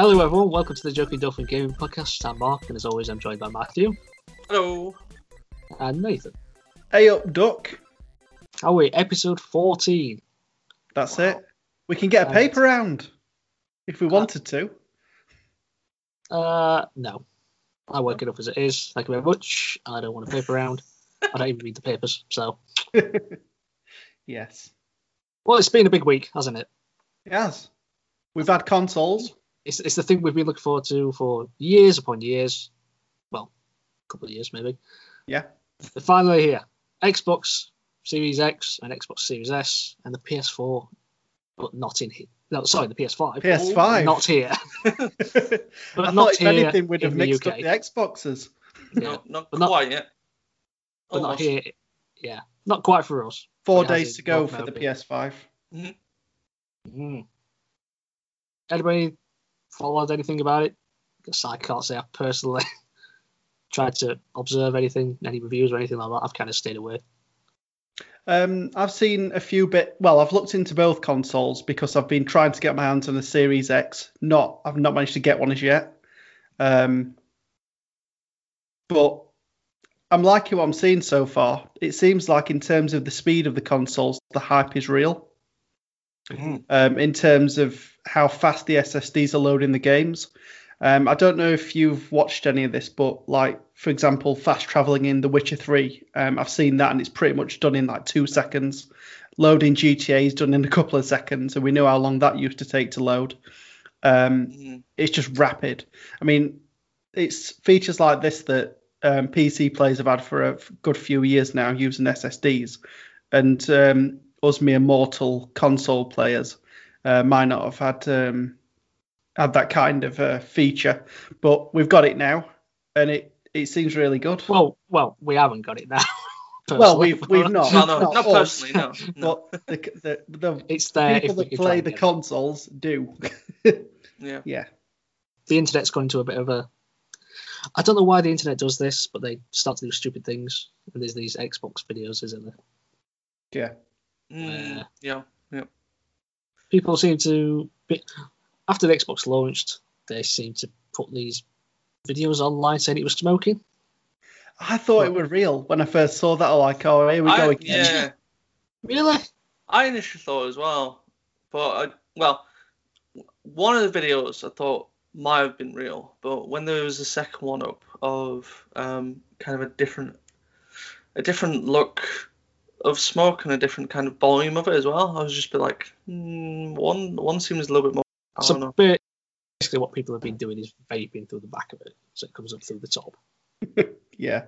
Hello, everyone. Welcome to the Joking Dolphin Gaming Podcast. I'm Mark, and as always, I'm joined by Matthew Hello. and Nathan. Hey up, duck. How are we? Episode 14. That's Wow. it. We can get a Right. paper round if we wanted to. Uh, no. I work it up as it is. Thank you very much. I don't want a paper round. I don't even read the papers. So, yes. well, it's been a big week, hasn't it? Yes. We've had consoles. It's, it's the thing we've been looking forward to for years upon years. Well, a couple of years maybe. Yeah. They're finally here. Xbox Series X and Xbox Series S and the PS4, but not in here. No, sorry, the PS5. PS5. Not here. I But thought not if here anything would have in the mixed UK. up the Xboxes. Yeah. No, not But not- quite yet. but not here. Yeah, not quite for us. Four It days to go for the America. PS5. Mm. Anybody followed anything about it? Because I can't say I've personally tried to observe anything, any reviews or anything like that. I've kind of stayed away. Um, I've seen a few bit. Well, I've looked into both consoles because I've been trying to get my hands on the Series X. Not, I've not managed to get one as yet. Um, but I'm liking what I'm seeing so far. It seems like in terms of the speed of the consoles, the hype is real. Mhm. Um, in terms of how fast the SSDs are loading the games. Um, I don't know if you've watched any of this, but like for example, fast traveling in The Witcher Three, um, I've seen that and it's pretty much done in like two seconds. Loading GTA is done in a couple of seconds, and we know how long that used to take to load. Um, Mhm. it's just rapid. I mean, it's features like this that um, PC players have had for a good few years now using SSDs, and um, us mere mortal console players uh, might not have had um, had that kind of uh, feature, but we've got it now, and it it seems really good. Well, well, we haven't got it now. Well, we've we've not. No, no, not not us, personally, no. no. But the the, the It's there. people if that play the it. consoles do. Yeah. yeah. the internet's gone into a bit of a. I don't know why the internet does this, but they start to do stupid things. And there's these Xbox videos, isn't there? Yeah. Mm, Uh, yeah. people seem to be, after the Xbox launched, they seem to put these videos online saying it was smoking. I thought it was real when I first saw that. I'm like, oh, here we I, go again. yeah. Really? I initially thought as well, but I, well, one of the videos I thought might have been real, but when there was a second one up of um, kind of a different, a different look of smoke and a different kind of volume of it as well, I was just a bit like, hmm, one one seems a little bit more. I don't So know. basically, what people have been doing is vaping through the back of it, so it comes up through the top. Yeah.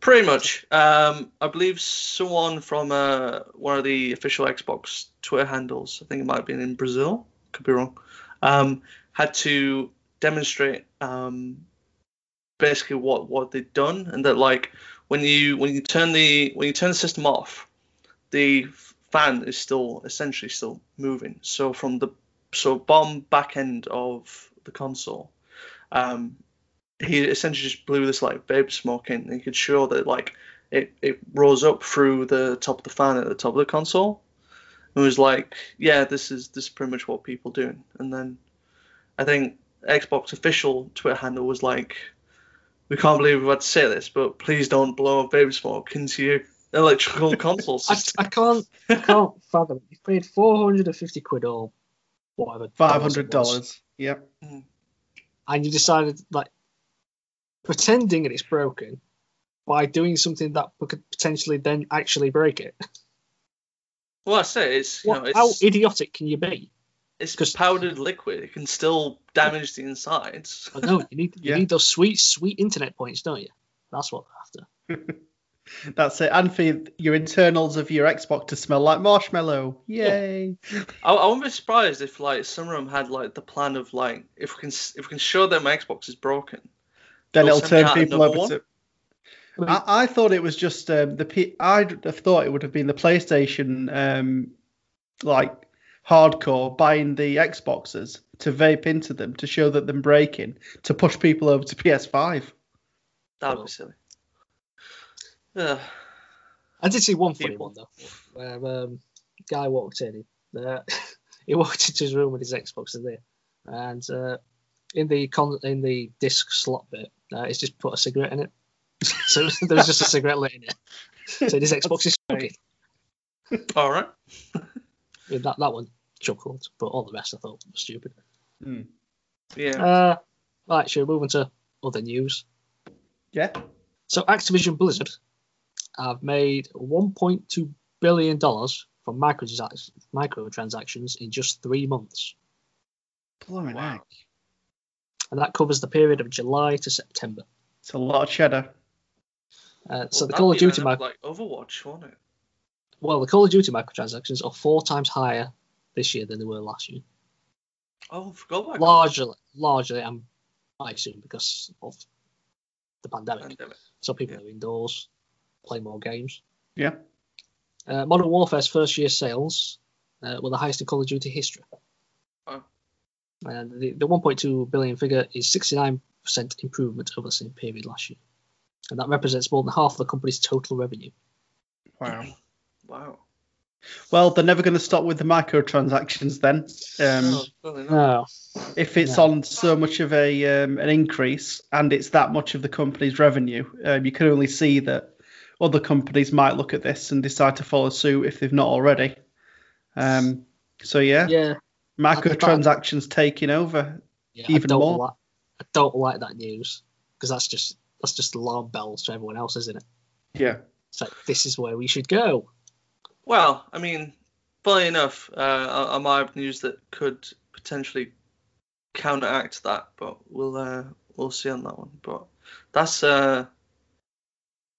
Pretty much. Um, I believe someone from uh, one of the official Xbox Twitter handles, I think it might have been in Brazil, could be wrong, um, had to demonstrate um, basically what, what they'd done, and that like when you when you turn the when you turn the system off, the fan is still essentially still moving. So from the so bottom back end of the console, um, he essentially just blew this like vape smoke in. And he could show that like it, it rose up through the top of the fan at the top of the console. And was like, yeah, this is this is pretty much what people doing. And then I think Xbox official Twitter handle was like, we can't believe we had to say this, but please don't blow vape smoke into your electrical console I, system. I can't, I can't fathom. You paid four hundred and fifty quid or whatever, Five dollars it hundred was, dollars. Yep. Hmm. and you decided like pretending that it's broken by doing something that could potentially then actually break it. Well, I say it's you What, know how idiotic can you be? It's 'cause- powdered liquid. It can still damage the insides. I know you need you Yeah. need those sweet sweet internet points, don't you? That's what they're after. That's it. And for your internals of your Xbox to smell like marshmallow. Yay. I, I wouldn't be surprised if like some of them had like the plan of like if we can if we can show that my Xbox is broken. Then it'll turn people over one. to. I I, I thought it was just um, the P. I'd have thought it would have been the PlayStation, um, like hardcore buying the Xboxes to vape into them to show that them breaking to push people over to PS5. That would be silly. Ugh. I did see one funny one though, where um, guy walked in. Uh, he walked into his room with his Xbox in there, and uh, in the con in the disc slot bit, uh, it's just put a cigarette in it. so there was just a cigarette lit in it. So this Xbox is smoking. All right. Yeah, that that one chuckled, but all the rest I thought was stupid. Hmm. Yeah. Uh, right, should we move on to other news? Yeah. So Activision Blizzard have made 1.2 billion dollars from microtrans- microtransactions in just three months, Blooming Wow. heck. and that covers the period of July to September. It's a lot of cheddar. Uh, so Well, the Call of Duty, enough mic- like Overwatch, won't it? well, the Call of Duty microtransactions are four times higher this year than they were last year. Oh, I forgot about Largely, largely, and I assume because of the pandemic. Pandemic. So people Yeah. are indoors, play more games. Yeah. Uh, Modern Warfare's first year sales uh, were the highest in Call of Duty history. Wow. And the, the 1.2 billion figure is 69% improvement over the same period last year. And that represents more than half of the company's total revenue. Wow. Wow. Well, they're never going to stop with the microtransactions then. Um, No. No. if it's No. on so much of a um, an increase and it's that much of the company's revenue, um, you can only see that other companies might look at this and decide to follow suit if they've not already. Um, so yeah, Yeah. microtransactions taking over. yeah Even I don't more. Like, I don't like that news because that's just that's just alarm bells to everyone else, isn't it? Yeah, It's like this is where we should go. Well, I mean, funny enough, uh, I, I might have news that could potentially counteract that, but we'll uh, we'll see on that one. But that's uh,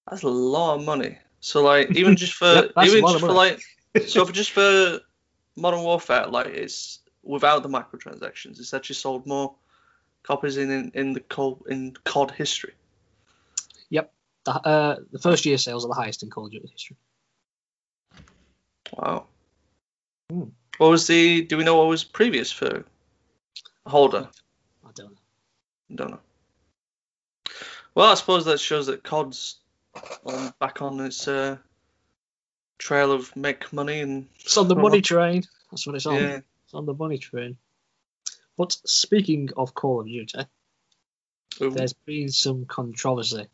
that's a lot of money. So like, even just for Yep, even just for money. like, so for just for Modern Warfare, like it's without the microtransactions, it's actually sold more copies in in, in the COD in COD history. Yep, the, uh, the first year sales are the highest in Call of Duty history. Wow. Hmm. What was the? Do we know what was previous for Holder? I don't know. I Don't know. Well, I suppose that shows that COD's on, back on its uh, trail of make money and It's on the money train. That's what it's on. yeah. It's on the money train. But speaking of Call of Duty, Ooh, there's been some controversy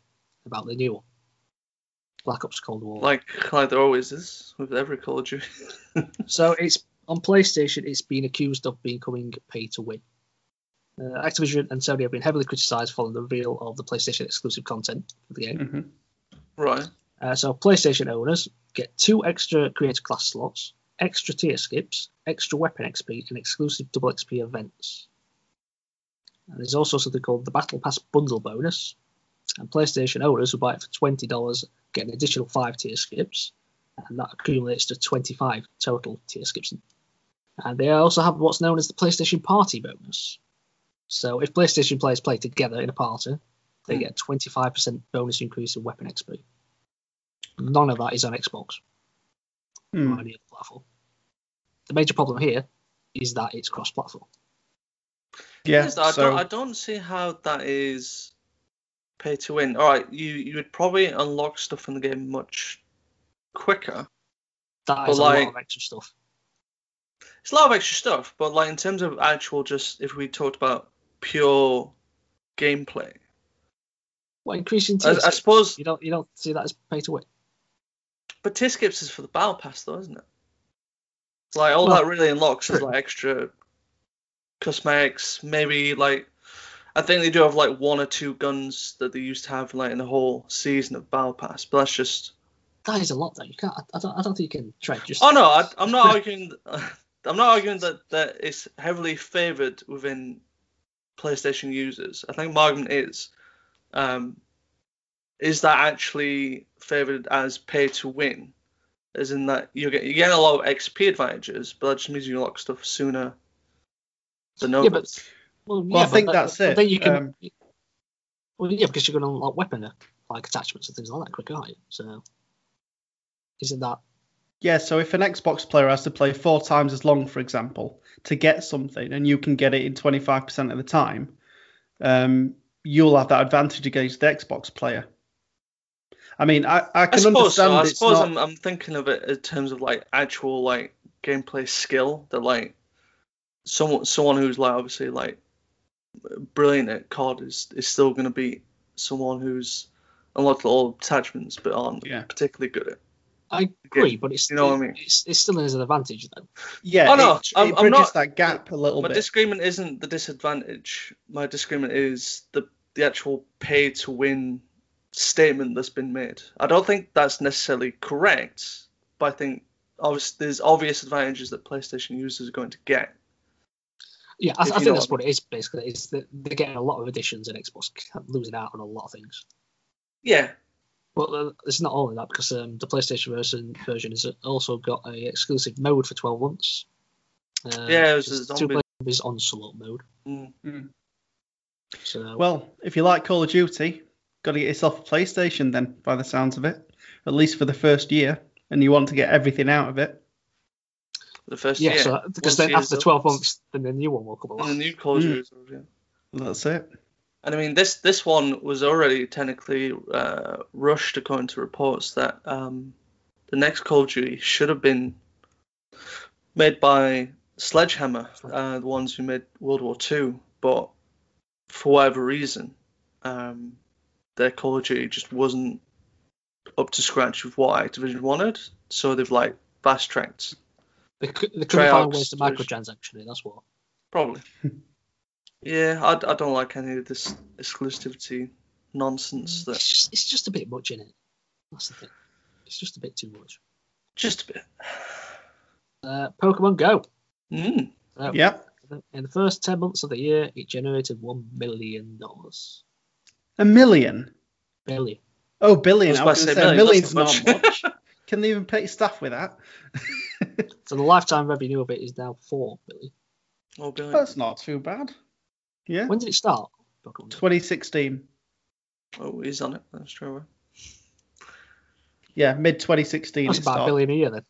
about the new one. Black Ops Cold War. like like there always is with every Call of Duty. So it's on PlayStation. It's been accused of becoming pay to win. Uh, Activision and Sony have been heavily criticised following the reveal of the PlayStation exclusive content for the game. hmm right. Uh, so PlayStation owners get two extra creator class slots, extra tier skips, extra weapon XP, and exclusive double XP events. And there's also something called the Battle Pass bundle bonus. And PlayStation owners who buy it for twenty dollars get an additional five tier skips, and that accumulates to twenty-five total tier skips. And they also have what's known as the PlayStation Party bonus. So if PlayStation players play together in a party, they Hmm. get a twenty-five percent bonus increase in weapon XP. None of that is on Xbox or Hmm. any other platform. The major problem here is that it's cross-platform. Yeah. Yes, I, so don't, I don't see how that is pay to win. All right, you you would probably unlock stuff in the game much quicker. That is But a lot of extra stuff. It's a lot of extra stuff, but like in terms of actual, just if we talked about pure gameplay, Well, increasing I, tier I skips, suppose. you don't you don't see that as pay to win. But tier skips is for the battle pass, though, isn't it? It's like all Well, that really unlocks is like extra cosmetics. Maybe like I think they do have like one or two guns that they used to have like in the whole season of battle pass, but that's just. That is a lot, though. You can't. I, don't. I don't think you can trade just. Oh no, I, I'm not arguing. I'm not arguing that that it's heavily favoured within PlayStation users. I think my argument is, um, is that actually favoured as pay to win, as in that you get you get a lot of XP advantages, but that just means you unlock stuff sooner than Yeah, but- others. Well, Well, I think that- that's but it. Then you can. Um, well, yeah, because you're going to unlock weapon uh, like attachments and things like that quicker, aren't you? So, isn't that? Yeah, so if an Xbox player has to play four times as long, for example, to get something, and you can get it in 25% of the time, um, you'll have that advantage against the Xbox player. I mean, I, I I can suppose understand so. I suppose not. I'm I'm thinking of it in terms of like actual like gameplay skill that like someone someone who's like obviously like brilliant at COD is is still going to be someone who's unlocked all attachments but aren't Yeah. particularly good at. I agree, but it's You know what I mean? It's, it's still is an advantage though. Yeah, Oh, no, it, I'm- it I'm bridges not- that gap a little My bit. My disagreement isn't the disadvantage. My disagreement is the the actual pay to win statement that's been made. I don't think that's necessarily correct, but I think obviously there's obvious advantages that PlayStation users are going to get. Yeah, I, I think that's what what it is basically. It's that they're getting a lot of additions and Xbox losing out on a lot of things. Yeah, But uh, it's not only that because um, the PlayStation version version has also got a exclusive mode for 12 months. Uh, Yeah, it was which a zombie- two player zombies onslaught mode. Mm. Mm. So Well, if you like Call of Duty, got to get yourself a PlayStation then, by the sounds of it, at least for the first year, and you want to get everything out of it. The first yeah, year. so because then years after up, 12 months, then the new one will come and the new Call of Mm. Duty. Yeah. That's it. And I mean, this this one was already technically uh, rushed according to reports that um, the next Call of Duty should have been made by Sledgehammer, uh, the ones who made World War Two, but for whatever reason, um, their Call of Duty just wasn't up to scratch with what Activision wanted, so they've like fast tracked. They, cou- they couldn't find ways to microtransaction it, that's what. Probably. yeah, I, I don't like any of this exclusivity nonsense that It's just, it's just a bit much in it. That's the thing. It's just a bit too much. just a bit. Uh, Pokemon Go. Mm. Uh, Yep. In the first 10 months of the year, it generated $1 million. A million. Billion. Oh, billion. I I was was going to to say, say a million's that's not not much. Can they even pay staff with that? So the lifetime revenue of it is now $4 billion. Oh, billion. That's not too bad. Yeah. When did it start? 2016. Oh, he's on it. That's true. Yeah, mid 2016. That's it about a billion a year then.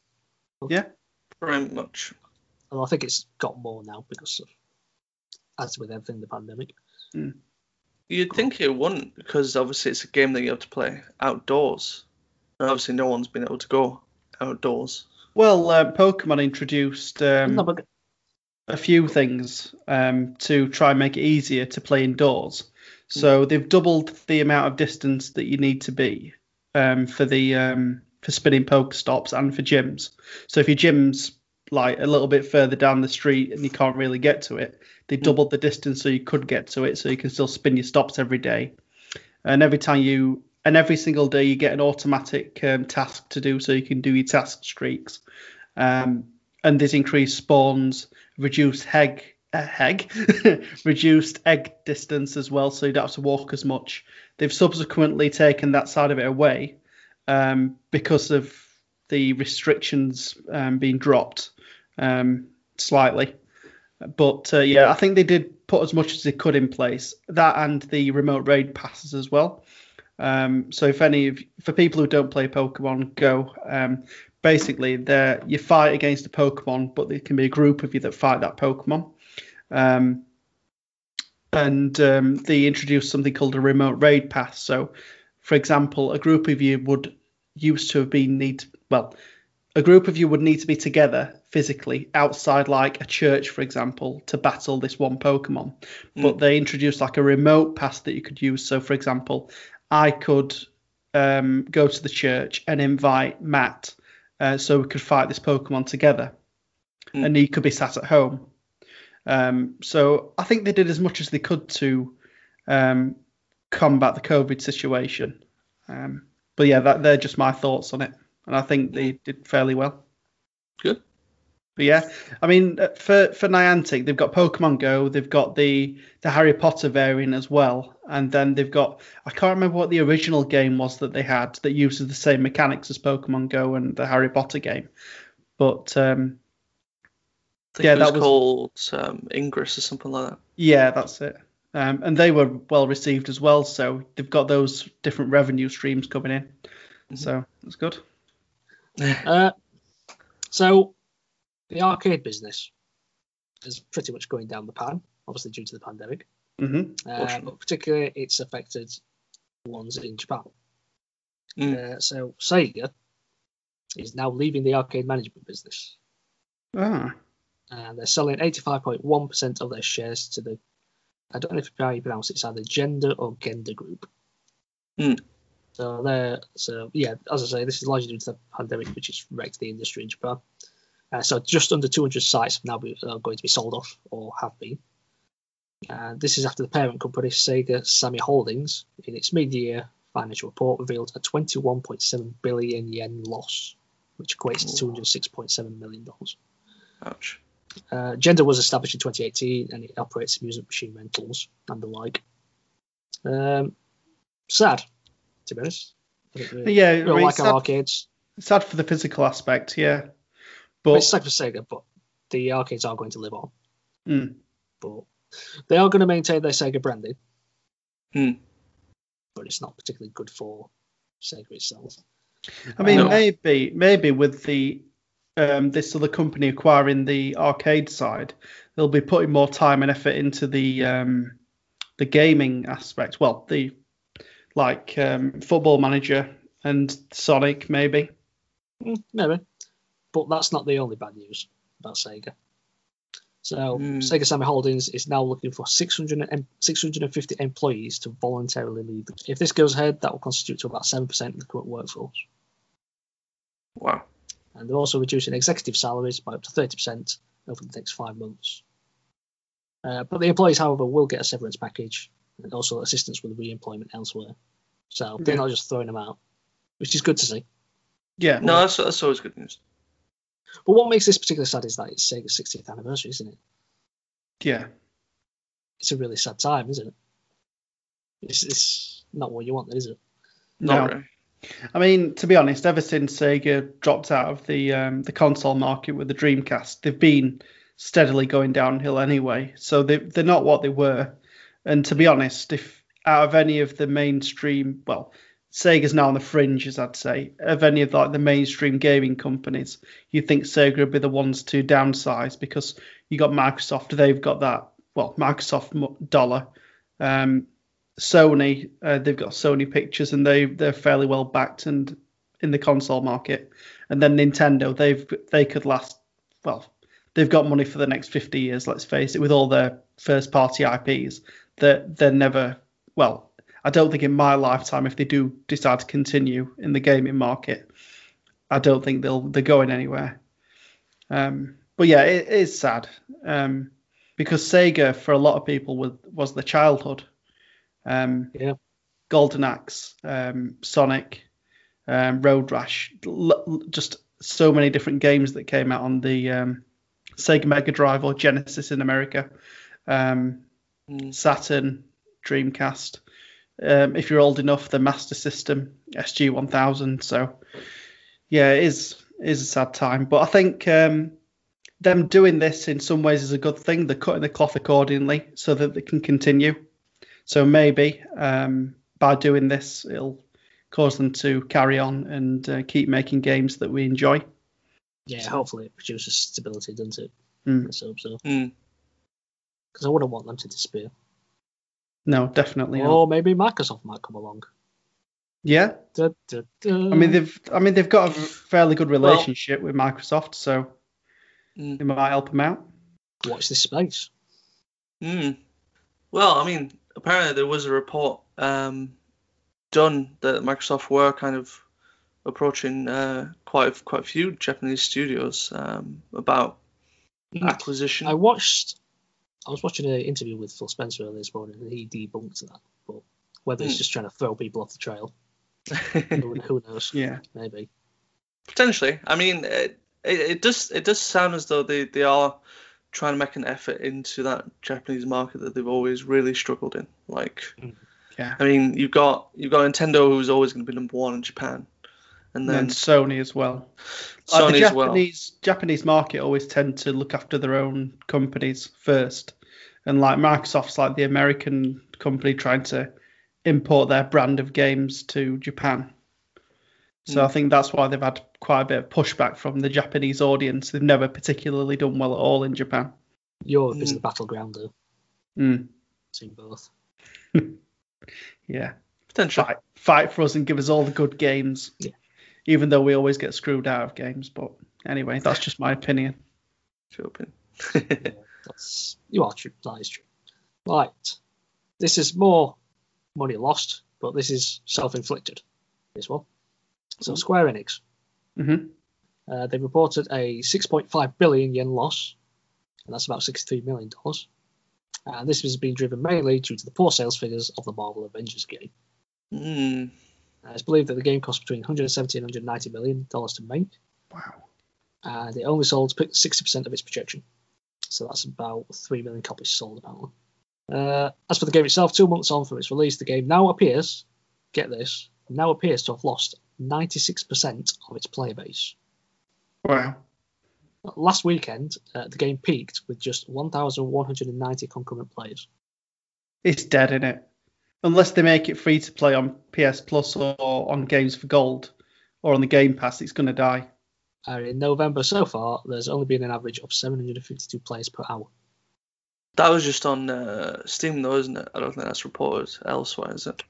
Yeah. Very much. And I think it's got more now because of, as with everything, the pandemic. Hmm. You'd think it wouldn't, because obviously it's a game that you have to play outdoors. And obviously, no one's been able to go outdoors. Well, uh, Pokemon introduced um, no, but a few things um, to try and make it easier to play indoors. So they've doubled the amount of distance that you need to be um, for the um, for spinning poke stops and for gyms. So if your gym's like a little bit further down the street and you can't really get to it, they doubled the distance so you could get to it, so you can still spin your stops every day. And every time you and every single day you get an automatic um, task to do, so you can do your task streaks. Um, and there's increased spawns, reduced egg, uh, egg reduced egg distance as well, so you don't have to walk as much. They've subsequently taken that side of it away um, because of the restrictions um, being dropped um, slightly. But uh, yeah, I think they did put as much as they could in place. That and the remote raid passes as well. Um, so if any of for people who don't play Pokemon Go, um, basically they you fight against a Pokemon, but there can be a group of you that fight that Pokemon. Um, and um, they introduced something called a remote raid pass. So, for example, a group of you would used to have been need well, a group of you would need to be together physically outside like a church, for example, to battle this one Pokemon. But they introduced like a remote pass that you could use. So, for example, I could um, go to the church and invite Matt uh, so we could fight this Pokemon together. Mm. And he could be sat at home. Um, so I think they did as much as they could to um, combat the COVID situation. Um, but yeah, that, they're just my thoughts on it. And I think they did fairly well. Good. But yeah, I mean, uh, for for Niantic, they've got Pokemon Go, they've got the the Harry Potter variant as well, and then they've got I can't remember what the original game was that they had that uses the same mechanics as Pokemon Go and the Harry Potter game. But um, I think Yeah, it was, that was- called um, Ingress or something like that. yeah, that's it. Um, and they were well received as well, so they've got those different revenue streams coming in. So that's good. Uh, so the arcade business is pretty much going down the pan, obviously due to the pandemic. hmm Uh, but particularly, it's affected ones in Japan. Mm. Uh, so Sega is now leaving the arcade management business, Ah, and they're selling 85.1% of their shares to the I don't know if how you pronounce it. It's either Genda or Genda Group. Hmm. So they're so yeah. As I say, this is largely due to the pandemic, which has wrecked the industry in Japan. Uh, so just under 200 sites have now be, are going to be sold off or have been. Uh, this is after the parent company Sega Sammy Holdings, in its mid-year financial report, revealed a 21.7 billion yen loss, which equates to 206.7 million dollars. Ouch. Uh, Genda was established in 2018 and it operates amusement machine rentals and the like. Um, sad, to be honest. I Yeah, I like sad, our arcades. sad for the physical aspect, yeah. But But it's sad for Sega, but the arcades are going to live on. mm, But they are going to maintain their Sega branding. Hmm. But it's not particularly good for Sega itself. I mean, No. maybe maybe with the um, this other company acquiring the arcade side, they'll be putting more time and effort into the um, the gaming aspect. Well, the like um, Football Manager and Sonic, maybe. Mm, maybe. But that's not the only bad news about Sega. So Hmm. Sega Sammy Holdings is now looking for 600 650 employees to voluntarily leave. If this goes ahead, that will constitute to about 7% of the current workforce. Wow. And they're also reducing executive salaries by up to 30% over the next five months. Uh, but the employees, however, will get a severance package and also assistance with re-employment elsewhere. So they're Yeah. not just throwing them out, which is good to see. Yeah. No, that's, that's always good news. But what makes this particularly sad is that it's Sega's 60th anniversary, isn't it? Yeah. It's a really sad time, isn't it? It's, it's not what you want, is it? Not No. really. I mean, to be honest, ever since Sega dropped out of the um, the console market with the Dreamcast, they've been steadily going downhill anyway. So they they're not what they were. And to be honest, if out of any of the mainstream, well, Sega's now on the fringes, I'd say, of any of like the mainstream gaming companies, you think Sega would be the ones to downsize because you got Microsoft, they've got that, well, Microsoft dollar. Um, Sony, uh, they've got Sony Pictures, and they they're fairly well backed and in the console market. And then Nintendo, they've they could last well, they've got money for the next 50 years. Let's face it, with all their first party IPs, that they're never well. I don't think in my lifetime, if they do decide to continue in the gaming market, I don't think they'll they're going anywhere. Um, but yeah, it is sad um, because Sega for a lot of people was was the childhood. Um, Yeah. Golden Axe, um, Sonic, um, Road Rash, l- just so many different games that came out on the um, Sega Mega Drive or Genesis in America, um, Mm. Saturn, Dreamcast. Um, if you're old enough, the Master System, SG 1000. So, yeah, it is it is a sad time. But I think um, them doing this in some ways is a good thing. They're cutting the cloth accordingly so that they can continue. So maybe um, by doing this, it'll cause them to carry on and uh, keep making games that we enjoy. Yeah, hopefully it produces stability, doesn't it? Mm. Let's hope so. Mm. Because I wouldn't want them to disappear. No, definitely not. Or maybe Microsoft might come along. Yeah, Da, da, da. I mean they've I mean they've got a fairly good relationship with Microsoft, so Mm. it might help them out. watch this space. Mm. Well, I mean, apparently there was a report um, done that Microsoft were kind of approaching uh, quite a, quite a few Japanese studios um, about acquisition. I watched. I was watching an interview with Phil Spencer earlier this morning, and he debunked that. But whether he's Hmm. just trying to throw people off the trail, who, who knows? Yeah, Maybe. Potentially. I mean, it, it, it does it does sound as though they, they are trying to make an effort into that Japanese market that they've always really struggled in. Like, yeah. I mean, you've got you've got Nintendo, who's always going to be number one in Japan, and And then Sony as well. Like Sony the as well. Japanese Japanese market always tend to look after their own companies first, and like Microsoft's like the American company trying to import their brand of games to Japan. So Hmm. I think that's why they've had quite a bit of pushback from the Japanese audience. They've never particularly done well at all in Japan. Europe is Mm. the battleground, though. Mm, Seen both. yeah, potentially. fight, fight for us and give us all the good games. Yeah. Even though we always get screwed out of games, but anyway, that's just my opinion. Philippine. That's you are true. That is true. Right. This is more money lost, but this is self-inflicted. This one. So Square Enix, hmm uh, they reported a 6.5 billion yen loss, and that's about 63 million dollars. And this has been driven mainly due to the poor sales figures of the Marvel Avengers game. Hmm. Uh, it's believed that the game cost between 170 and 190 million dollars to make, Wow. and it only sold 60% of its projection. So that's about 3 million copies sold about. Uh, as for the game itself, two months on from its release, the game now appears, get this, now appears to have lost 96% of its player base. Wow. Last weekend, uh, the game peaked with just 1,190 concurrent players. It's dead, is it? Unless they make it free to play on PS Plus or on Games for Gold or on the Game Pass, it's going to die. And in November so far, there's only been an average of 752 players per hour. That was just on uh, Steam, though, isn't it? I don't think that's reported elsewhere, is it?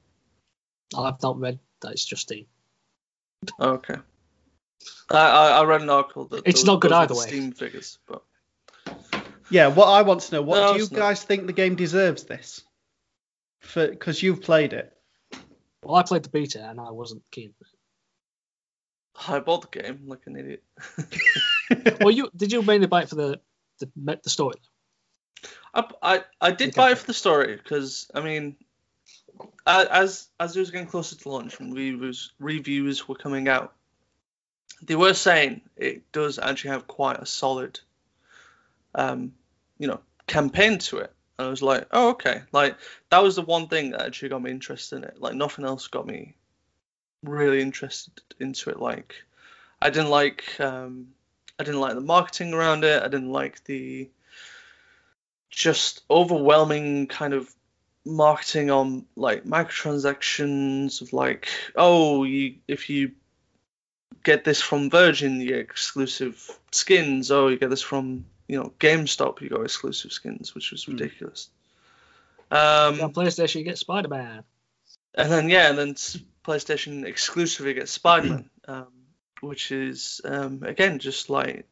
I've not read that it's just Steam. Okay. I, I, I read an article that It's those- not good either the way. Steam figures, but Yeah, what I want to know, what No, do you it's not. guys think the game deserves this? For Because you've played it. Well, I played the beta and I wasn't keen. I bought the game like an idiot. well, you did you mainly buy it for the the, the story? I, I, I did Okay. buy it for the story because I mean, as as it was getting closer to launch and reviews reviews were coming out, they were saying it does actually have quite a solid, um, you know, campaign to it. I was like, oh okay, like that was the one thing that actually got me interested in it. Like nothing else got me really interested into it. Like I didn't like um, I didn't like the marketing around it. I didn't like the just overwhelming kind of marketing on like microtransactions of like oh you if you get this from Virgin you get exclusive skins oh you get this from you know GameStop you got exclusive skins which was Hmm. ridiculous um on PlayStation, you get Spider Man. and then yeah, and then PlayStation exclusively gets Spider-Man, um, which is um, again just like,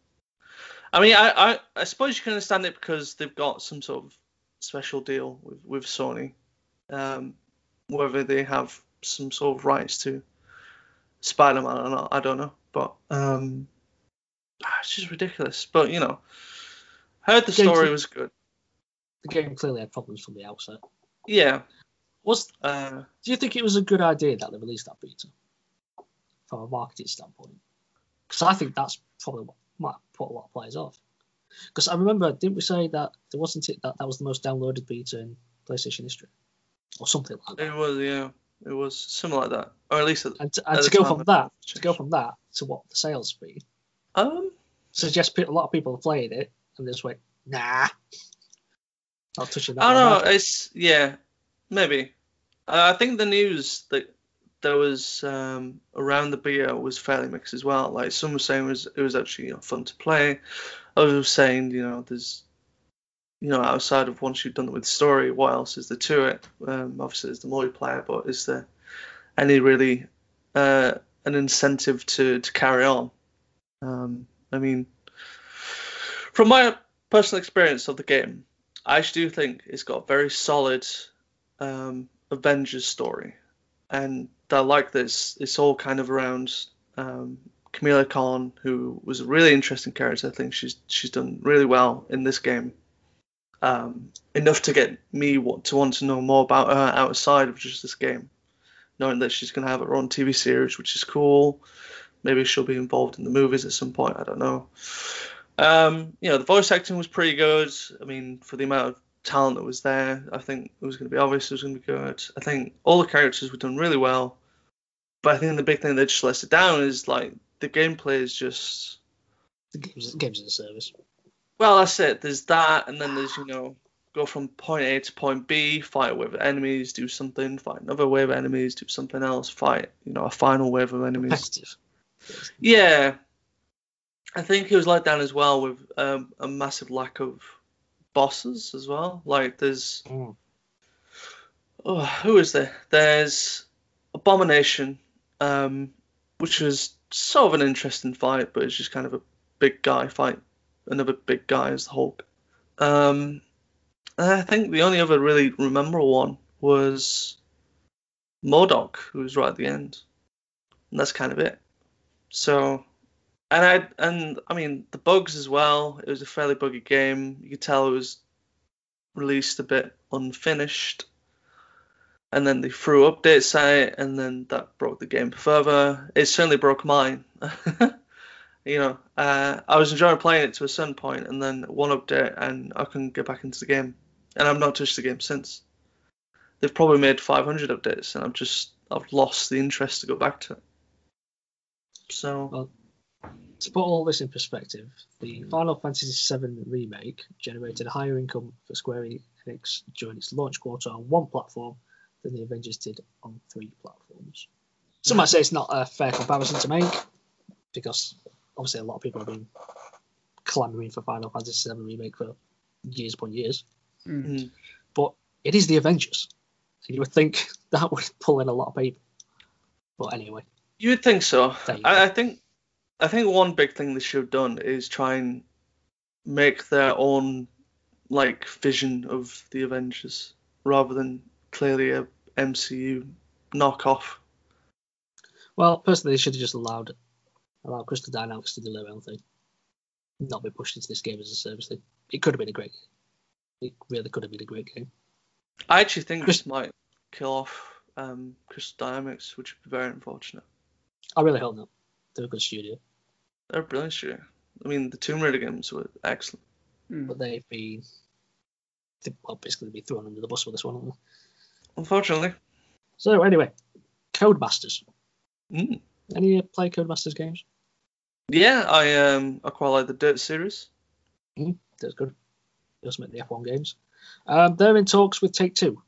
I mean, I, I I suppose you can understand it because they've got some sort of special deal with with Sony, um, whether they have some sort of rights to Spider-Man or not, I don't know, but um, ah, it's just ridiculous. But you know, heard the Okay, story was good. The game clearly had problems from the outset. Yeah. Was Uh, do you think it was a good idea that they released that beta from a marketing standpoint? Because I think that's probably what might put a lot of players off. Because I remember, didn't we say that there wasn't it that that was the most downloaded beta in PlayStation history, or something like that? it was yeah, it was something like that, or at least at, And to, and the to go from that, to go from that to what the sales speed um. suggests a lot of people have played it and they just went, nah, not touching that. I don't back." know. It's yeah, maybe. Uh, I think the news that there was um, around the beta was fairly mixed as well. Like some were saying it was it was actually you know, fun to play. Others were saying you know there's you know outside of once you've done it with story, what else is there to it? Um, obviously there's the multiplayer, but is there any really uh, an incentive to to carry on? Um, I mean, from my personal experience of the game, I do think it's got a very solid um, Avengers story, and I like this. It's all kind of around um, Kamala Khan, who was a really interesting character. I think she's she's done really well in this game. Um, enough to get me to want to know more about her outside of just this game, knowing that she's going to have her own TV series, which is cool. Maybe she'll be involved in the movies at some point. I don't know. Um, you know, the voice acting was pretty good. I mean, for the amount of talent that was there, I think it was going to be obvious it was going to be good. I think all the characters were done really well. But I think the big thing that just lets it down is like the gameplay is just The game's, game's in the service. well, that's it. There's that, and then there's you know go from point A to point B, fight with enemies, do something, fight another wave of enemies, do something else, fight you know a final wave of enemies. Yeah, I think it was let down as well with um, a massive lack of bosses as well. Like there's Mm. oh, who is there? There's Abomination, um, which was sort of an interesting fight, but it's just kind of a big guy fight, another big guy as the Hulk. Um, I think the only other really memorable one was MODOK, who was right at the end, and that's kind of it. So, and I and I mean the bugs as well. It was a fairly buggy game. You could tell it was released a bit unfinished, and then they threw updates at it, and then that broke the game further. It certainly broke mine. you know, uh, I was enjoying playing it to a certain point, and then one update, and I couldn't get back into the game, and I've not touched the game since. They've probably made 500 updates, and I've just I've lost the interest to go back to it. So, Well, to put all this in perspective, the Final Fantasy VII remake generated a higher income for Square Enix during its launch quarter on one platform than the Avengers did on three platforms. Some might say it's not a fair comparison to make because obviously a lot of people have been clamoring for Final Fantasy VII remake for years upon years, Mm. mm, but it is the Avengers, and you would think that would pull in a lot of people. But anyway, you would think so. There you go. I, I think I think one big thing they should have done is try and make their own like vision of the Avengers rather than clearly a MCU knockoff. Well, personally, they should have just allowed allowed Crystal Dynamics to do their own thing, not be pushed into this game as a service thing. It could have been a great game. It really could have been a great game. I actually think Chris- this might kill off um, Crystal Dynamics, which would be very unfortunate. I really hope not. They're a good studio, They're brilliant studio. I mean, the Tomb Raider games were excellent. Mm. but they've been they've well, basically been thrown under the bus with this one. haven't they? Unfortunately. So anyway, Codemasters. Mm. Any uh, play Codemasters games? Yeah, I um I quite like the Dirt series. That's good. They also make the F1 games. Um, they're in talks with Take Two,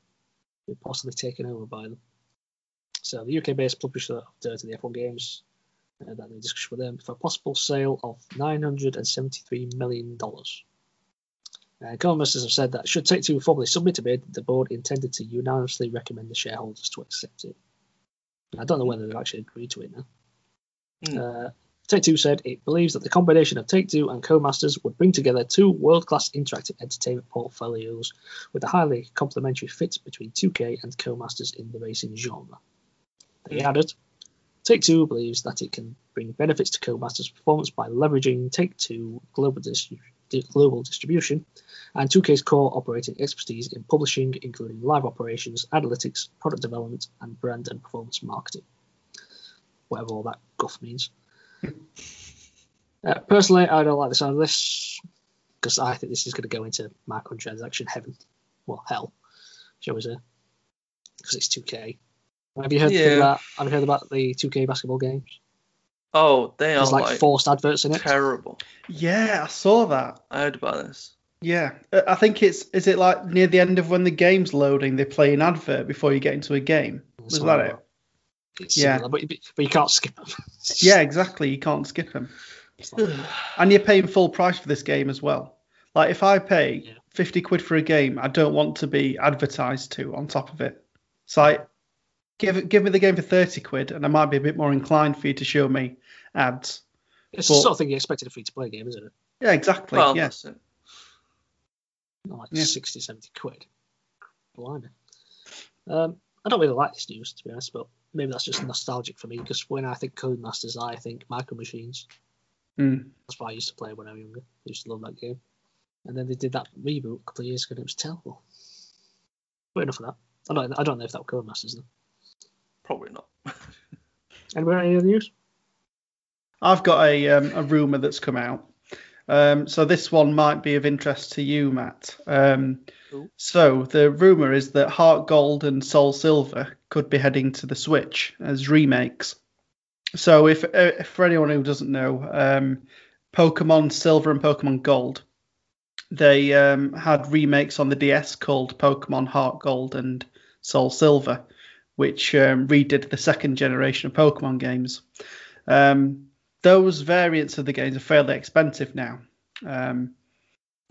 They're possibly taken over by them. So the UK-based publisher of Dirt and the F1 games, uh, that in discussion with them for a possible sale of 973 million dollars. Uh, Codemasters have said that should Take Two formally submit a bid, the board intended to unanimously recommend the shareholders to accept it. I don't know whether they've actually agreed to it now. Hmm. Uh, Take Two said it believes that the combination of Take Two and Codemasters would bring together two world class interactive entertainment portfolios with a highly complementary fit between 2K and Codemasters in the racing genre. They added Take Two believes that it can bring benefits to Codemasters' performance by leveraging Take Two global, global distribution and 2K's core operating expertise in publishing, including live operations, analytics, product development, and brand and performance marketing. Whatever all that guff means. Uh, personally, I don't like the sound of this because I think this is going to go into microtransaction heaven. Well, hell, shall we say? Because it's 2K. Have you heard the thing Yeah. about? Have you heard about the 2K basketball games? Oh, they are There's like, like, forced adverts in it. terrible. Yeah, I saw that. I heard about this. Yeah, Uh, I think it's is it like near the end of when the game's loading, they play an advert before you get into a game. Was that it? It's Yeah. similar, but, you- but you can't skip them. Yeah, exactly. You can't skip them, and you're paying full price for this game as well. Like if I pay Yeah. fifty quid for a game, I don't want to be advertised to on top of it. So like give give me the game for thirty quid, and I might be a bit more inclined for you to show me ads. It's But- the sort of thing you expect in a free to play game, isn't it? Yeah, exactly. Well, yeah. that's. Not like Yeah. 60, 70 quid. Blimey. Um, I don't really like this news, to be honest, but maybe that's just nostalgic for me because when I think Codemasters, I think Micro Machines. Mm. That's why I used to play when I was younger. I used to love that game. And then they did that reboot a couple of years ago and it was terrible. But enough of that. I don't, I don't know if that was Codemasters though. Probably not. Anywhere any other news? I've got a um, a rumor that's come out. Um, so this one might be of interest to you, Matt. Um, so the rumor is that Heart Gold and Soul Silver could be heading to the Switch as remakes. So if, uh, for anyone who doesn't know, um, Pokemon Silver and Pokemon Gold, they um, had remakes on the DS called Pokemon Heart Gold and Soul Silver, which um, redid the second generation of Pokemon games. Um, those variants of the games are fairly expensive now. Um,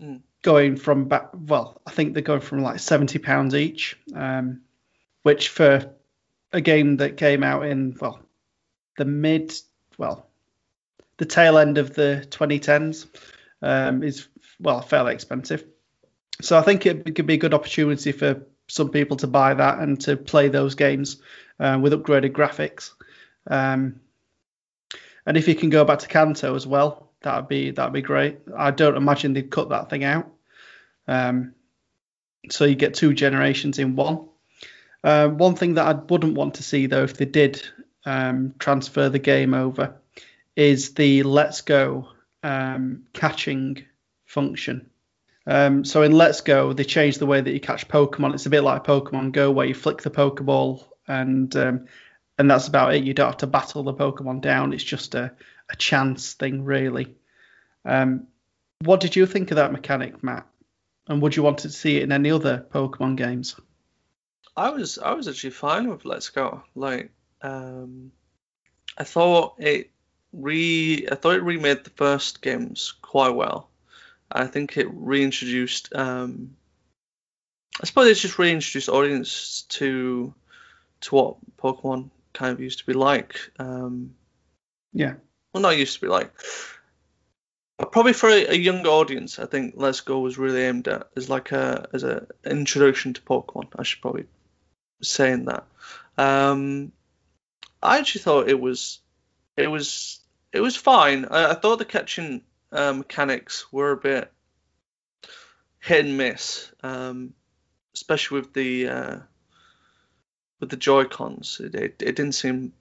Mm. Going from back, well, I think they're going from like seventy pounds each, um, which for a game that came out in well, the mid, well, the tail end of the 2010s um, is well fairly expensive. so I think it could be a good opportunity for some people to buy that and to play those games uh, with upgraded graphics. Um, and if you can go back to Kanto as well, that'd be that'd be great. I don't imagine they'd cut that thing out. Um, so you get two generations in one. Uh, one thing that I wouldn't want to see though, if they did um, transfer the game over, is the Let's Go um, catching function. Um, so in Let's Go, they changed the way that you catch Pokemon. It's a bit like Pokemon Go, where you flick the Pokeball and um, and that's about it. You don't have to battle the Pokemon down. It's just a, a chance thing, really. Um, what did you think of that mechanic, Matt? And would you want to see it in any other Pokemon games? I was I was actually fine with Let's Go. Like, um, I thought it re I thought it remade the first games quite well. I think it reintroduced. Um, I suppose it's just reintroduced audience to to what Pokemon kind of used to be like. Um, yeah. Well, not used to be like. Probably for a, a younger audience, I think Let's Go was really aimed at as like a as a introduction to Pokemon. I should probably saying that. Um, I actually thought it was it was it was fine. I, I thought the catching uh, mechanics were a bit hit and miss, um, especially with the uh, with the Joy Cons. It, it, it didn't seem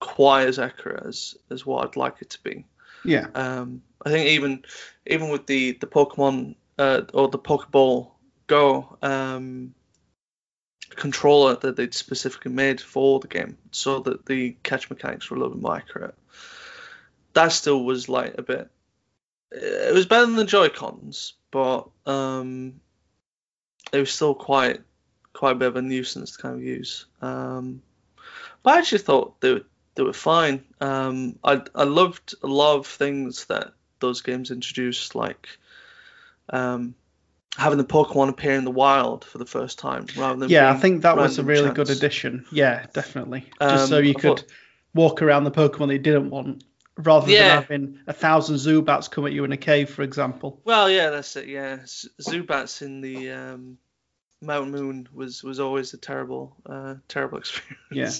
quite as accurate as as what I'd like it to be. Yeah. Um, I think even even with the the Pokemon uh, or the Pokeball Go um, controller that they'd specifically made for the game, so that the catch mechanics were a little bit more accurate. That still was like a bit. It was better than the Joy Cons, but um, it was still quite quite a bit of a nuisance to kind of use. Um, but I actually thought they were they were fine. Um, I I loved a lot of things that those games introduced, like um, having the Pokemon appear in the wild for the first time, rather than yeah, I think that was a really chance. good addition. Yeah, definitely. Just so um, you I could thought... walk around the Pokemon that you didn't want, rather yeah. than having a thousand Zubats come at you in a cave, for example. Well, yeah, that's it. Yeah, Zubats in the um, Mount Moon was was always a terrible, uh, terrible experience. Yeah,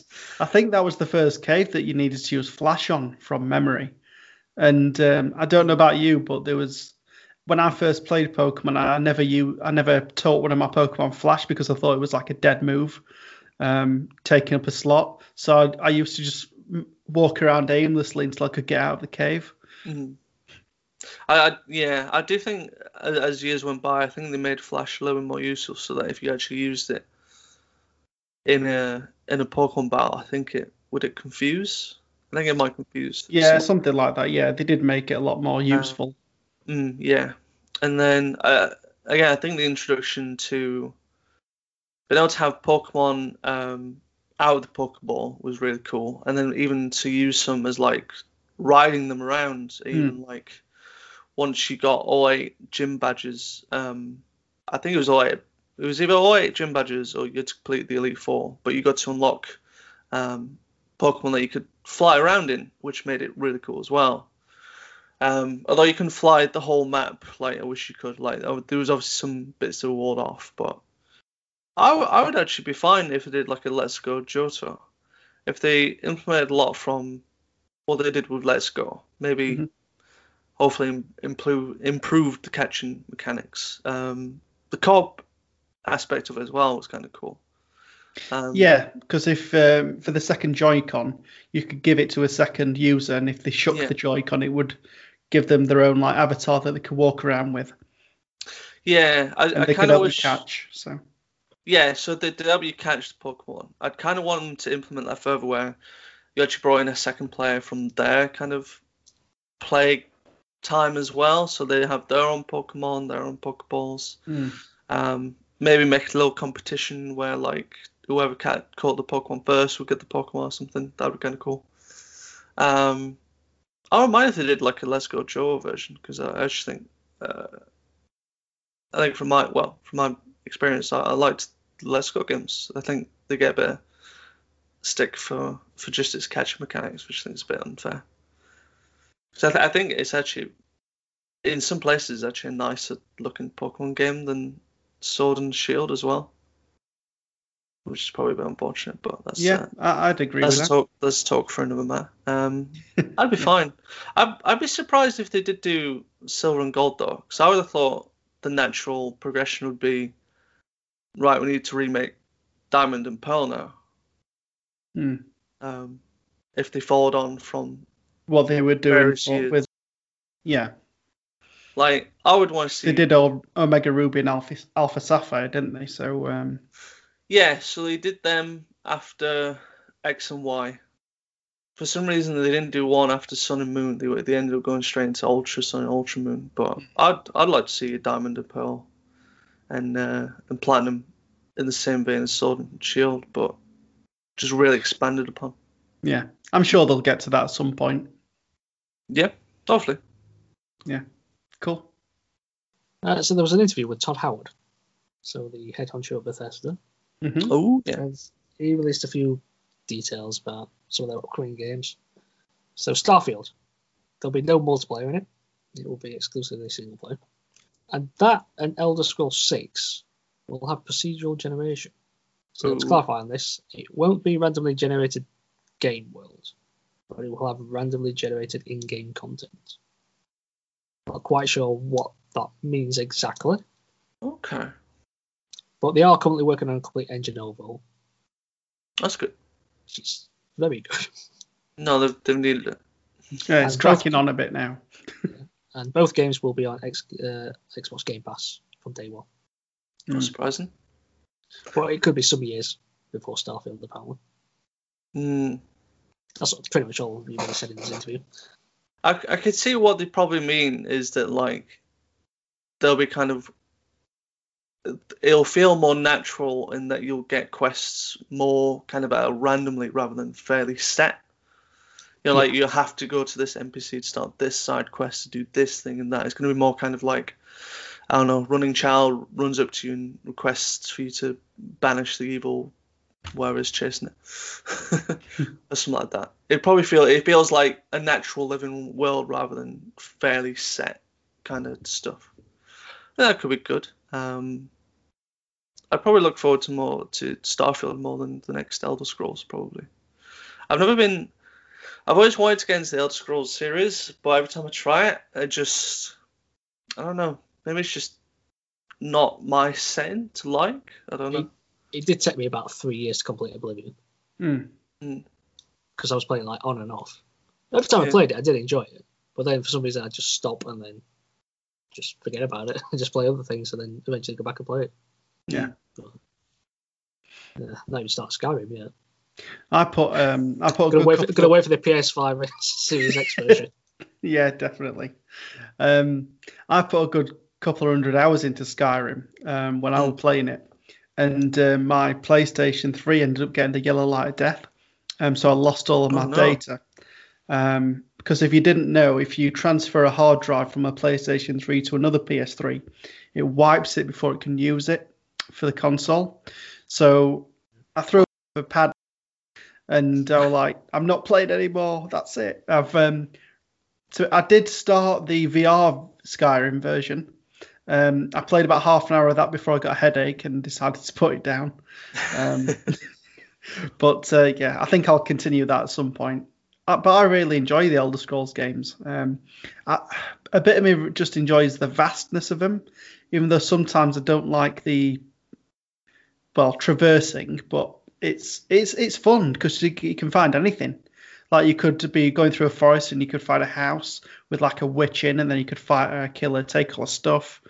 I think that was the first cave that you needed to use Flash on from memory. And um, I don't know about you, but there was when I first played Pokemon, I never you I never taught one of my Pokemon Flash because I thought it was like a dead move, um, taking up a slot. So I, I, used to just walk around aimlessly until I could get out of the cave. Mm-hmm. I, I, yeah, I do think as, as, years went by, I think they made Flash a little bit more useful, so that if you actually used it in a in a Pokemon battle, I think it would it confuse. I think it might confuse. Yeah, something like that. Yeah, they did make it a lot more uh, useful. Uh, mm, yeah, and then uh, again, I think the introduction to being able to have Pokemon um, out of the Pokeball was really cool, and then even to use some as like riding them around, even mm. like once you got all eight gym badges, um, I think it was all eight. It was either all eight gym badges or you had to complete the Elite Four, but you got to unlock um, Pokemon that you could fly around in, which made it really cool as well. Um, although you can fly the whole map, like I wish you could. Like there was obviously some bits to ward off, but I, w- I would actually be fine if they did like a Let's Go Johto. If they implemented a lot from what they did with Let's Go, maybe mm-hmm hopefully improve improved the catching mechanics. Um, the co-op aspect of it as well was kind of cool. Um, yeah, because if um, for the second Joy-Con, you could give it to a second user, and if they shook yeah. the Joy-Con, it would give them their own like avatar that they could walk around with. Yeah, I, and I they could of wish... catch. So. Yeah, so the, the W catch the Pokemon. I'd kind of want them to implement that further, where you actually brought in a second player from their kind of play time as well, so they have their own Pokemon, their own Pokeballs. Mm. Um, maybe make a little competition where like whoever caught the Pokemon first would get the Pokemon or something. That would be kind of cool. Um, I don't mind if they did like a Let's Go Joe version because I actually think uh, I think from my well from my experience I, I liked Let's Go games. I think they get a bit stick for for just its catch mechanics, which I think is a bit unfair. So I, th- I think it's actually in some places actually a nicer looking Pokemon game than Sword and Shield as well. Which is probably a bit unfortunate, but that's Yeah, uh, I'd agree that's with that. talk. That's a talk for another matter. Um, I'd be fine. I'd, I'd be surprised if they did do silver and gold though, because I would have thought the natural progression would be, right, we need to remake Diamond and Pearl now. Hmm. Um, if they followed on from What they were doing for- with, yeah, like, I would want to see. they did all Omega Ruby and Alpha, Alpha Sapphire, didn't they? So um, Yeah, so they did them after X and Y. For some reason, they didn't do one after Sun and Moon. They they ended up going straight into Ultra Sun and Ultra Moon. But I'd I'd like to see a Diamond and Pearl, and uh, and Platinum in the same vein as Sword and Shield, but just really expanded upon. yeah, I'm sure they'll get to that at some point. Yeah, hopefully. Yeah, cool. Uh, so there was an interview with Todd Howard, so the head honcho of Bethesda. Mm-hmm. Oh yeah. He released a few details about some of their upcoming games. So Starfield, there'll be no multiplayer in it. It will be exclusively single player. And that and Elder Scrolls 6 will have procedural generation. So to Ooh. clarify on this, it won't be randomly generated game world, but it will have randomly generated in-game content. Not quite sure what that means exactly, Okay, but they are currently working on a complete engine overhaul, that's good. which is very good. No, they've, they've needed it. Yeah, it's And tracking on a bit now. And both games will be on X, uh, Xbox Game Pass from day one. Not Mm. surprising. But it could be some years before Starfield, apparently. Mm. That's pretty much all you really said in this interview. I, I could see what they probably mean is that like they'll be kind of it'll feel more natural in that you'll get quests more kind of randomly rather than fairly set. You know, like you have to go to this NPC to start this side quest to do this thing and that. It's going to be more kind of like I don't know, running child runs up to you and requests for you to banish the evil whereas chasing it, or something like that. It probably feel it feels like a natural living world rather than fairly set kind of stuff. That could be good. Um, I'd probably look forward to more to Starfield more than the next Elder Scrolls. Probably. I've never been. I've always wanted to get into the Elder Scrolls series, but every time I try it, I just I don't know. Maybe it's just not my setting to like. I don't know. It did take me about three years to complete Oblivion Hmm. because I was playing like on and off. Every time I played it, I did enjoy it, but then for some reason I just stop and then just forget about it and just play other things and then eventually go back and play it. Yeah. Yeah, not even start Skyrim yet. I put um I put a Gonna good wait, for, gonna wait for the PS5 Series X version. Yeah, definitely. Um, I put a good couple of hundred hours into Skyrim um, when I was playing it, and uh, my PlayStation 3 ended up getting the yellow light of death, um, so I lost all of Oh, my no. data. Um, because if you didn't know, if you transfer a hard drive from a PlayStation 3 to another PS3, it wipes it before it can use it for the console. So I threw a pad and I was like, I'm not playing anymore. That's it. I've um, so I did start the VR Skyrim version. Um, I played about half an hour of that before I got a headache and decided to put it down. Um, but uh, yeah, I think I'll continue that at some point. Uh, but I really enjoy the Elder Scrolls games. Um, I, a bit of me just enjoys the vastness of them, even though sometimes I don't like the well traversing. But it's it's it's fun because you, you can find anything. Like you could be going through a forest and you could find a house with like a witch in, and then you could fight a killer, take all the stuff.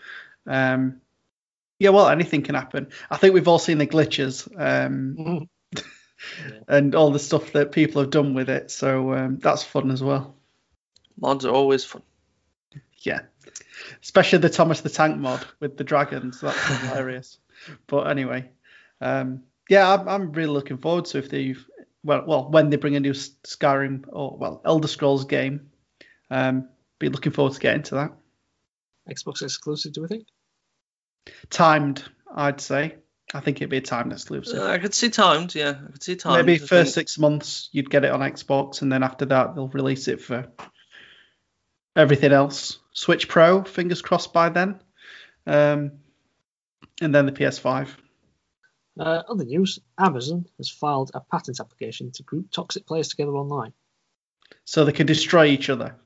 Um, yeah, well, anything can happen. I think we've all seen the glitches um, and all the stuff that people have done with it, so um, that's fun as well. Mods are always fun. Yeah, especially the Thomas the Tank mod with the dragons. That's hilarious. But anyway, um, yeah, I'm, I'm really looking forward to if they well, well, when they bring a new Skyrim or well Elder Scrolls game. Um, be looking forward to getting to that. Xbox exclusive, do we think? Timed, I'd say. I think it'd be a timed exclusive. Uh, I could see timed. Yeah, I could see timed. Maybe I first think- six months you'd get it on Xbox, and then after that they'll release it for everything else. Switch Pro, fingers crossed by then. Um, and then the PS5. Uh, other news: Amazon has filed a patent application to group toxic players together online. So they can destroy each other.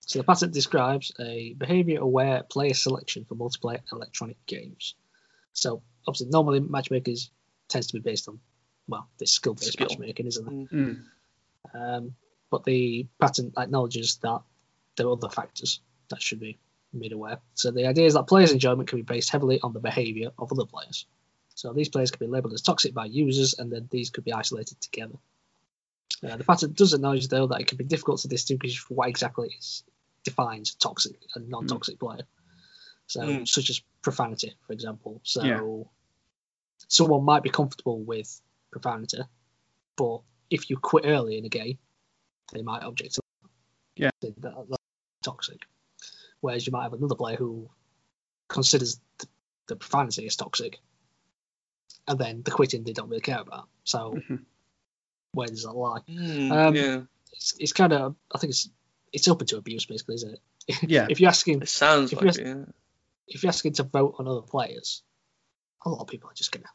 So the patent describes a behavior-aware player selection for multiplayer electronic games. So obviously, normally matchmakers tends to be based on well, this skill-based matchmaking, isn't it? Mm. Um, but the patent acknowledges that there are other factors that should be made aware. So the idea is that players' enjoyment can be based heavily on the behaviour of other players. So these players can be labelled as toxic by users, and then these could be isolated together. Uh, the pattern does acknowledge, though, that it can be difficult to distinguish what exactly is, defines a toxic and non-toxic player. So, Mm. such as profanity, for example. So, Yeah. someone might be comfortable with profanity, but if you quit early in a game, they might object to Yeah. that, that- that's toxic. Whereas you might have another player who considers the, the profanity as toxic, and then the quitting they don't really care about. So Mhm. where does that lie? Mm, Um, yeah, It's, it's kind of I think it's it's open to abuse basically, isn't it? Yeah. if you're asking it sounds if like you it. Yeah. if you're asking to vote on other players, a lot of people are just gonna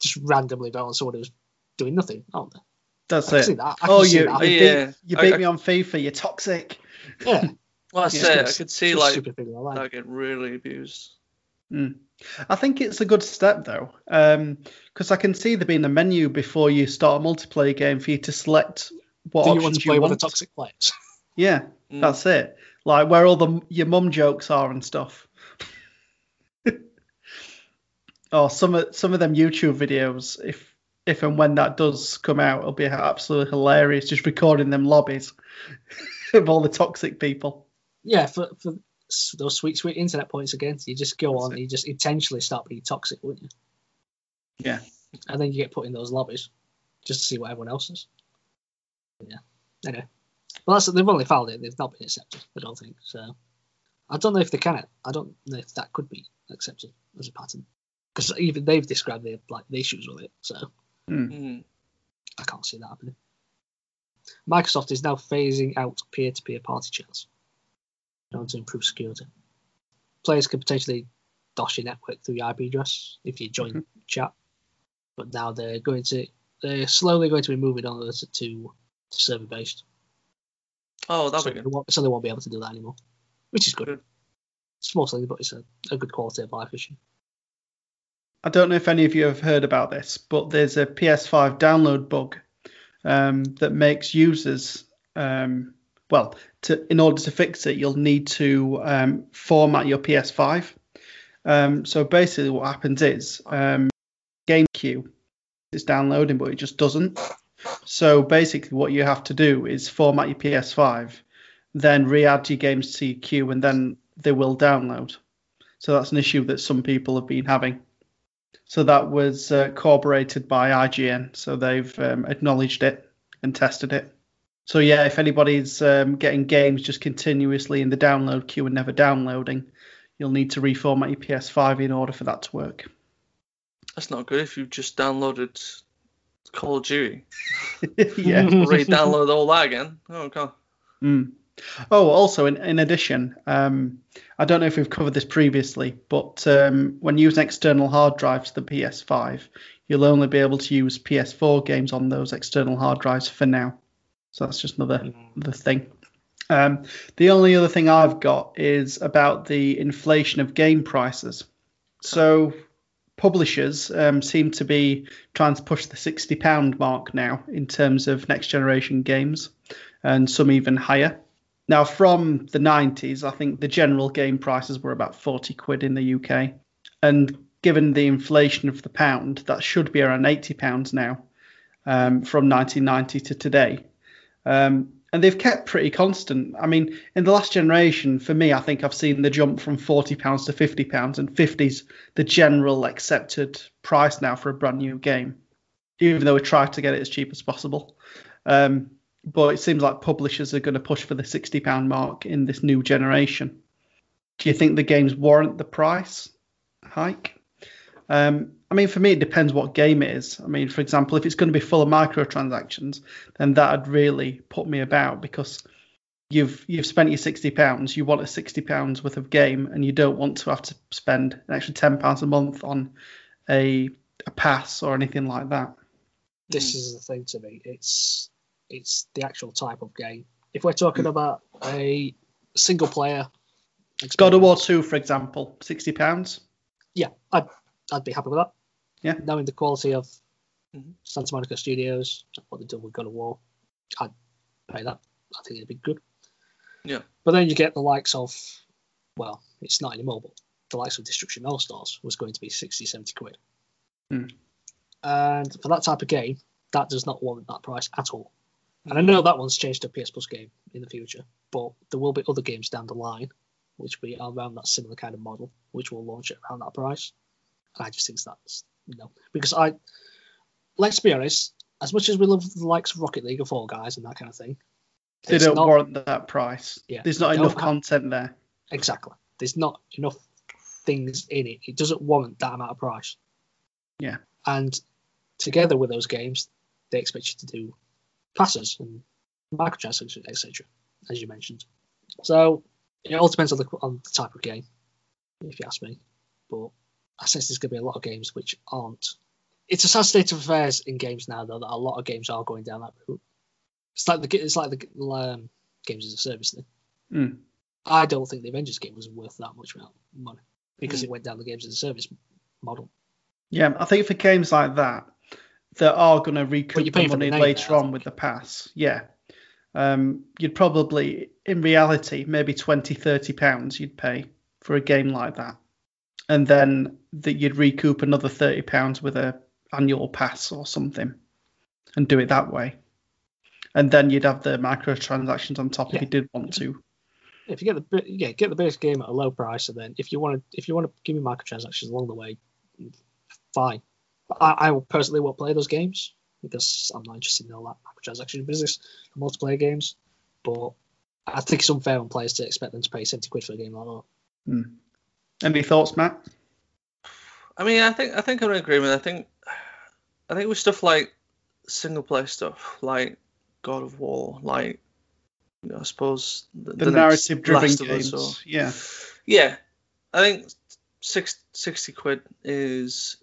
just randomly vote on someone who's doing nothing, aren't they? That's I see it. that. I Oh, see you, that. you Yeah. beat, you I- beat I- me on FIFA. You're toxic. yeah. Well, I Yeah. say I could see like stupid like that. that get really abused. Mm. I think it's a good step though, because I can see there being a menu before you start a multiplayer game for you to select what Do you options want to play you with want. the toxic players? Yeah, Mm. that's it. Like where all the your mum jokes are and stuff. oh, some of some of them YouTube videos, if if and when that does come out, it'll be absolutely hilarious. Just recording them lobbies of all the toxic people. yeah, for for s- those sweet sweet internet points again, you just go That's on, it. and you just intentionally start being toxic, wouldn't you? Yeah. And then you get put in those lobbies just to see what everyone else is. Yeah. Anyway, well, that's they've only filed it; they've not been accepted. I don't think so. I don't know if they can. I don't know if that could be accepted as a pattern because even they've described the like the issues with it. So Mm. I can't see that happening. Microsoft is now phasing out peer-to-peer party chats in order to improve security. Players could potentially DOS your network through your IP address if you join chat, but now they're going to they're slowly going to be moving on to, to server-based, Oh, so that'd they, be good. won't, so they won't be able to do that anymore, which is good. Good. Small thing, but it's a, a good quality of life issue. I don't know if any of you have heard about this, but there's a PS5 download bug um, that makes users, um, well, to, in order to fix it, you'll need to um, format your PS5. Um, so basically, what happens is um, game queue is downloading, but it just doesn't. So basically, what you have to do is format your PS5, then re-add your games to your queue, and then they will download. So that's an issue that some people have been having. So that was uh, corroborated by IGN. So they've um, acknowledged it and tested it. So yeah, if anybody's um, getting games just continuously in the download queue and never downloading, you'll need to reformat your PS5 in order for that to work. That's not good if you've just downloaded Call of Duty. yeah. Re-download all that again. Oh god. Mm. Oh, also in, in addition, um, I don't know if we've covered this previously, but um, when using external hard drives to the PS5, you'll only be able to use PS4 games on those external hard drives for now. So that's just another the thing. Um, the only other thing I've got is about the inflation of game prices. So publishers um, seem to be trying to push the sixty pound mark now in terms of next generation games, and some even higher. Now, from the 90s, I think the general game prices were about 40 quid in the UK, and given the inflation of the pound, that should be around 80 pounds now um, from 1990 to today. Um, and they've kept pretty constant. I mean, in the last generation, for me, I think I've seen the jump from 40 pounds to 50 pounds, and 50's the general accepted price now for a brand new game, even though we try to get it as cheap as possible. Um, but it seems like publishers are going to push for the 60 pound mark in this new generation. Do you think the games warrant the price hike? Um, I mean, for me, it depends what game it is. I mean, for example, if it's going to be full of microtransactions, then that'd really put me about because you've you've spent your sixty pounds, you want a sixty pounds worth of game, and you don't want to have to spend an extra ten pounds a month on a a pass or anything like that. This is the thing to me. It's it's the actual type of game. If we're talking about a single player, God of War Two, for example, sixty pounds. yeah, I'd I'd be happy with that. Yeah. knowing the quality of Mhm. Santa Monica Studios, what they done with God of War, I'd pay that. I think it'd be good. Yeah. But then you get the likes of, well, it's not anymore, but the likes of Destruction All Stars was going to be 60, 70 quid. Hmm. And for that type of game, that does not warrant that price at all. And I know that one's changed to a PS Plus game in the future, but there will be other games down the line which will be around that similar kind of model, which will launch it around that price. And I just think that's no, because I let's be honest, as much as we love the likes of Rocket League or Fall Guys and that kind of thing, They don't not- warrant that price. Yeah, There's not enough content there. exactly. There's not enough things in it. It doesn't warrant that amount of price. Yeah. And together with those games, they expect you to do passes and microtransactions, etc., as you mentioned. So it all depends on the on the type of game, if you ask me. But I sense there's going to be a lot of games which aren't. It's a sad state of affairs in games now, though, that a lot of games are going down that route. It's like the it's like the um, games as a service thing. Mm. I don't think the Avengers game was worth that much money because Mm. it went down the games as a service model. Yeah, I think for games like that, that are going to recoup the for the money later there, on with the pass. Yeah. Um, you'd probably, in reality, maybe 20, 30 pounds you'd pay for a game like that. And then that you'd recoup another 30 pounds with a annual pass or something and do it that way. And then you'd have the microtransactions on top Yeah. if you did want to. If you get the yeah get the base game at a low price, and then if you want to if you want to give me microtransactions along the way, fine. I, I personally won't play those games because I'm not interested in all that microtransaction business for multiplayer games. But I think it's unfair on players to expect them to pay seventy quid for a game like that. Hmm. Any thoughts, Matt? I mean, I think I think I'm in agreement. I think I think with stuff like single player stuff, like God of War, like you know, I suppose the, The, the narrative driven Last of Us games. or- Yeah. yeah, I think six, 60 quid is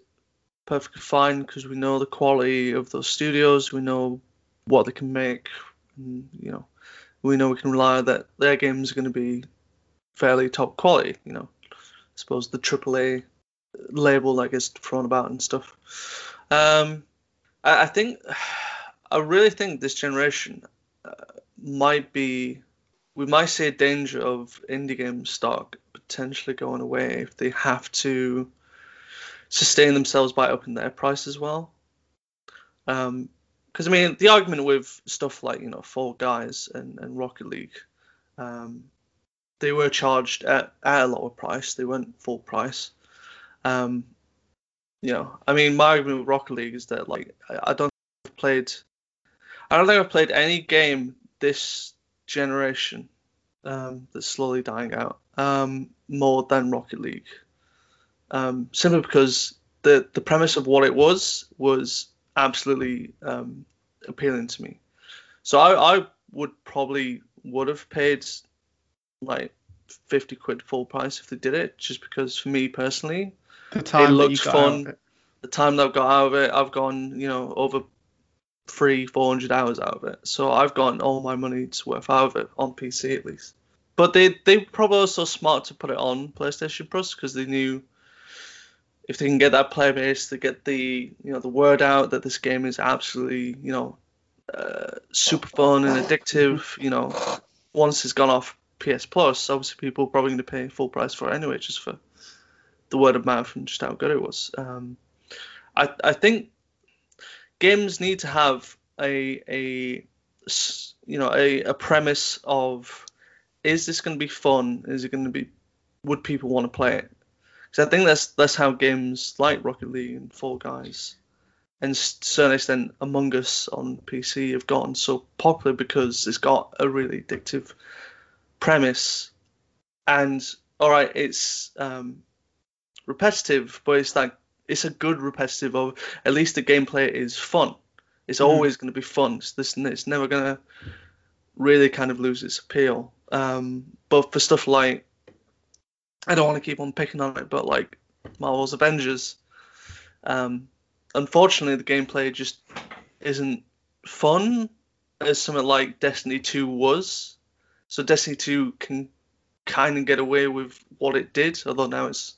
perfectly fine because we know the quality of those studios, we know what they can make, and, you know, we know we can rely that their games are going to be fairly top quality. You know, suppose the AAA label that gets thrown about and stuff. Um, I, I think, I really think this generation uh, might be we might see a danger of indie game stock potentially going away if they have to sustain themselves by upping their price as well. Because I mean, the argument with stuff like you know Fall Guys and, and Rocket League, um, they were charged at, at a lower price. They weren't full price. Um, you know, I mean, my argument with Rocket League is that like I, I don't I've played, I don't think I've played any game this generation um, that's slowly dying out um, more than Rocket League. Um, simply because the the premise of what it was was absolutely um, appealing to me. So I, I would probably would have paid like fifty quid full price if they did it, just because for me personally, The time you looks fun. it. the time that I've got out of it, I've gone, you know, over three, four hundred hours out of it. So I've gotten all my money's worth out of it on PC at least. But they they probably also smart to put it on PlayStation Plus because they knew if they can get that player base, they get the you know the word out that this game is absolutely you know uh, super fun and addictive. You know, once it's gone off PS Plus, obviously people are probably going to pay full price for it anyway, just for the word of mouth and just how good it was. Um, I I think games need to have a a you know a, a premise of is this going to be fun? Is it going to be would people want to play it? Because I think that's that's how games like Rocket League and Fall Guys and to certain extent Among Us on PC have gotten so popular because it's got a really addictive premise and all right it's um, repetitive but it's like it's a good repetitive of at least the gameplay is fun it's Mhm. always going to be fun it's, this, it's never going to really kind of lose its appeal. Um, but for stuff like, I don't want to keep on picking on it, but like Marvel's Avengers, um, unfortunately the gameplay just isn't fun as something like Destiny 2 was. So Destiny 2 can kind of get away with what it did, although now it's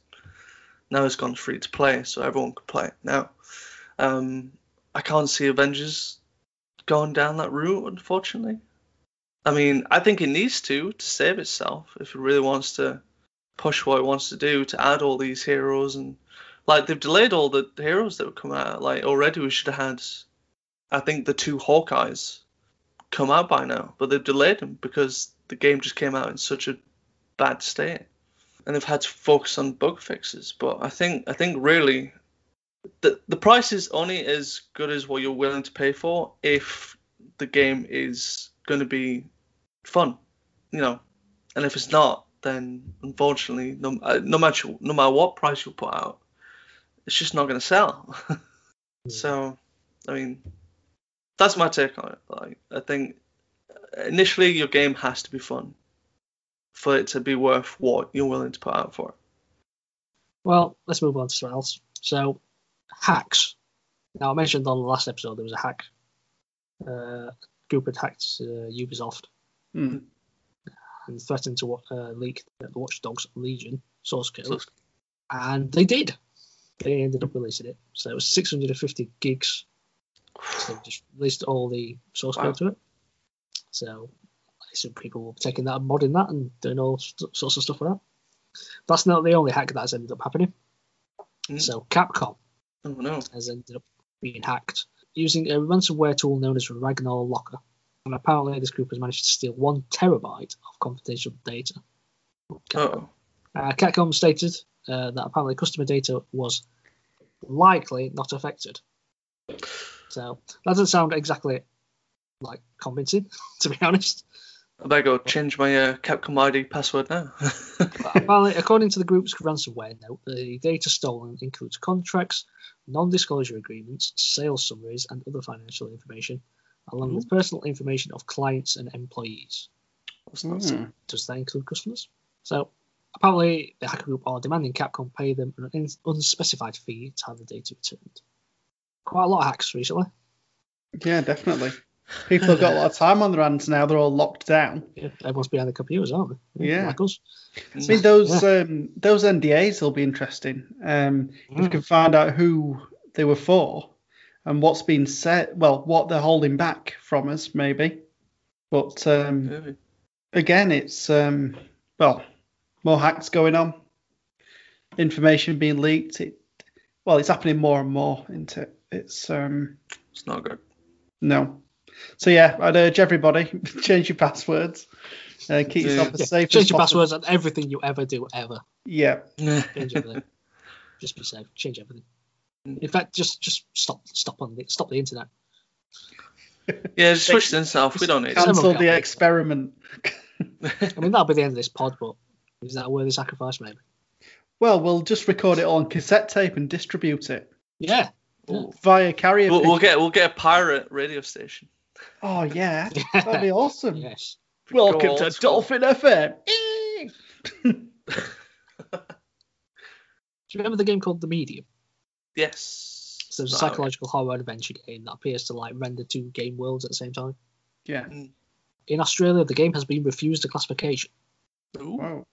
now it's gone free to play, so everyone can play it now. Um, I can't see Avengers going down that route, unfortunately. I mean, I think it needs to to save itself if it really wants to push what it wants to do to add all these heroes and like they've delayed all the heroes that would come out. Like already, we should have had, I think, the two Hawkeyes come out by now, but they've delayed them because the game just came out in such a bad state, and they've had to focus on bug fixes. But I think, I think really, the the price is only as good as what you're willing to pay for if the game is going to be fun, you know, and if it's not, then unfortunately, no, uh, no matter no matter what price you put out, it's just not going to sell. so, I mean, that's my take on it. Like, I think initially your game has to be fun for it to be worth what you're willing to put out for it. Well, let's move on to something else. So, hacks. Now, I mentioned on the last episode there was a hack. Uh, group had hacked uh, Ubisoft Hmm. and threatened to uh, leak the Watch Dogs Legion source code, So it's- and they did. They ended up releasing it. So it was 650 gigs. So they just released all the source Wow. code to it. So I assume people will be taking that and modding that and doing all st- sorts of stuff with that. That's not the only hack that's ended up happening. Mm. So Capcom Oh no. has ended up being hacked using a ransomware tool known as Ragnar Locker. And apparently, this group has managed to steal one terabyte of confidential data. Oh. Uh, Capcom stated uh, that apparently customer data was likely not affected. So that doesn't sound exactly like convincing, to be honest. I better go change my uh, Capcom ID password now. But apparently, according to the group's ransomware note, the data stolen includes contracts, non-disclosure agreements, sales summaries, and other financial information, along with personal information of clients and employees. That's not so- Hmm. Does that include customers? So apparently, the hacker group are demanding Capcom pay them an unspecified fee to have the data returned. Quite a lot of hacks recently. Yeah, definitely. People have got a lot of time on their hands now. They're all locked down. Yeah, everyone's behind the computers, aren't they? Yeah. Like us. I mean, those um, those NDAs will be interesting. Um, If you Mm. can find out who they were for and what's been said, well, what they're holding back from us, maybe. But um, Maybe. again, it's um, well, more hacks going on, information being leaked. It, well, it's happening more and more, isn't it? It's um, It's not good. no. So yeah, I'd urge everybody change your passwords. Uh, keep Yeah. yourself as safe change as your possible. passwords on everything you ever do, ever. Yeah, Change everything. just be safe. Change everything. In fact, just just stop stop on the stop the internet. Yeah, just switch this off. We don't need it. Cancel cancel the experiment. I mean, that'll be the end of this pod, but is that a worthy sacrifice, maybe? Well, we'll just record it on cassette tape and distribute it Yeah. Ooh. via carrier. We'll, we'll get we'll get a pirate radio station. Oh yeah, that'd be awesome. Yes. Welcome Go to school. Dolphin FM. Do you remember the game called The Medium? Yes. So it's a No, psychological horror adventure game that appears to like render two game worlds at the same time. yeah. Mm. In Australia, the game has been refused a classification. Ooh. Wow.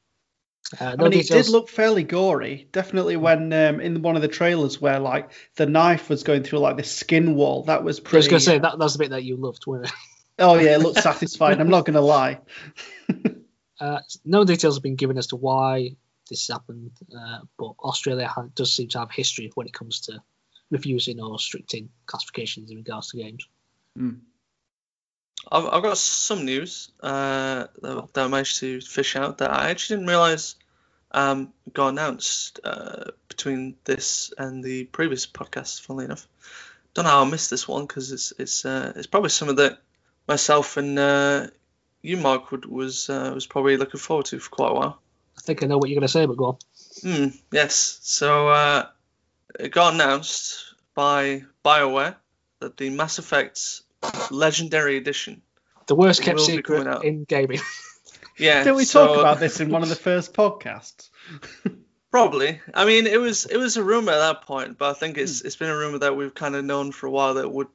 Uh, I no mean, it did look fairly gory. Definitely when um, in one of the trailers where like the knife was going through like the skin wall. That was pretty. I was going to say that that's the bit that you loved, wasn't it? Oh yeah, it looked satisfying. I'm not going to lie. Uh, no details have been given as to why this happened, uh, but Australia ha- does seem to have history when it comes to refusing or restricting classifications in regards to games. I've, I've got some news uh, that, that I managed to fish out that I actually didn't realize um, got announced uh, between this and the previous podcast. Funnily enough, don't know how I missed this one because it's it's uh, it's probably something that myself and uh, you, Mark, would, was uh, was probably looking forward to for quite a while. I think I know what you're going to say, but go on. Hmm. Yes. So uh, it got announced by BioWare that the Mass Effect Legendary Edition The worst kept secret in gaming. Yeah. Did we so- talk about this in one of the first podcasts? Probably. I mean, it was it was a rumor at that point, but I think Hmm. it's it's been a rumor that we've kind of known for a while that would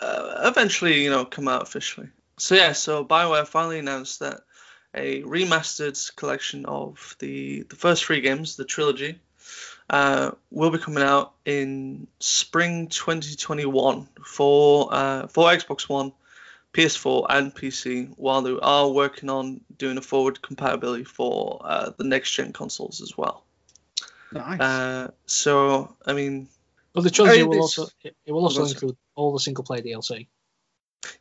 uh, eventually, you know, come out officially. So yeah, so Bioware finally announced that a remastered collection of the the first three games, the trilogy, uh, will be coming out in spring 2021 for uh, for Xbox One, PS4, and PC. While they are working on doing a forward compatibility for uh, the next gen consoles as well. Nice. Uh, so I mean, But the trilogy Hey, will also it, it will also include all the single player DLC.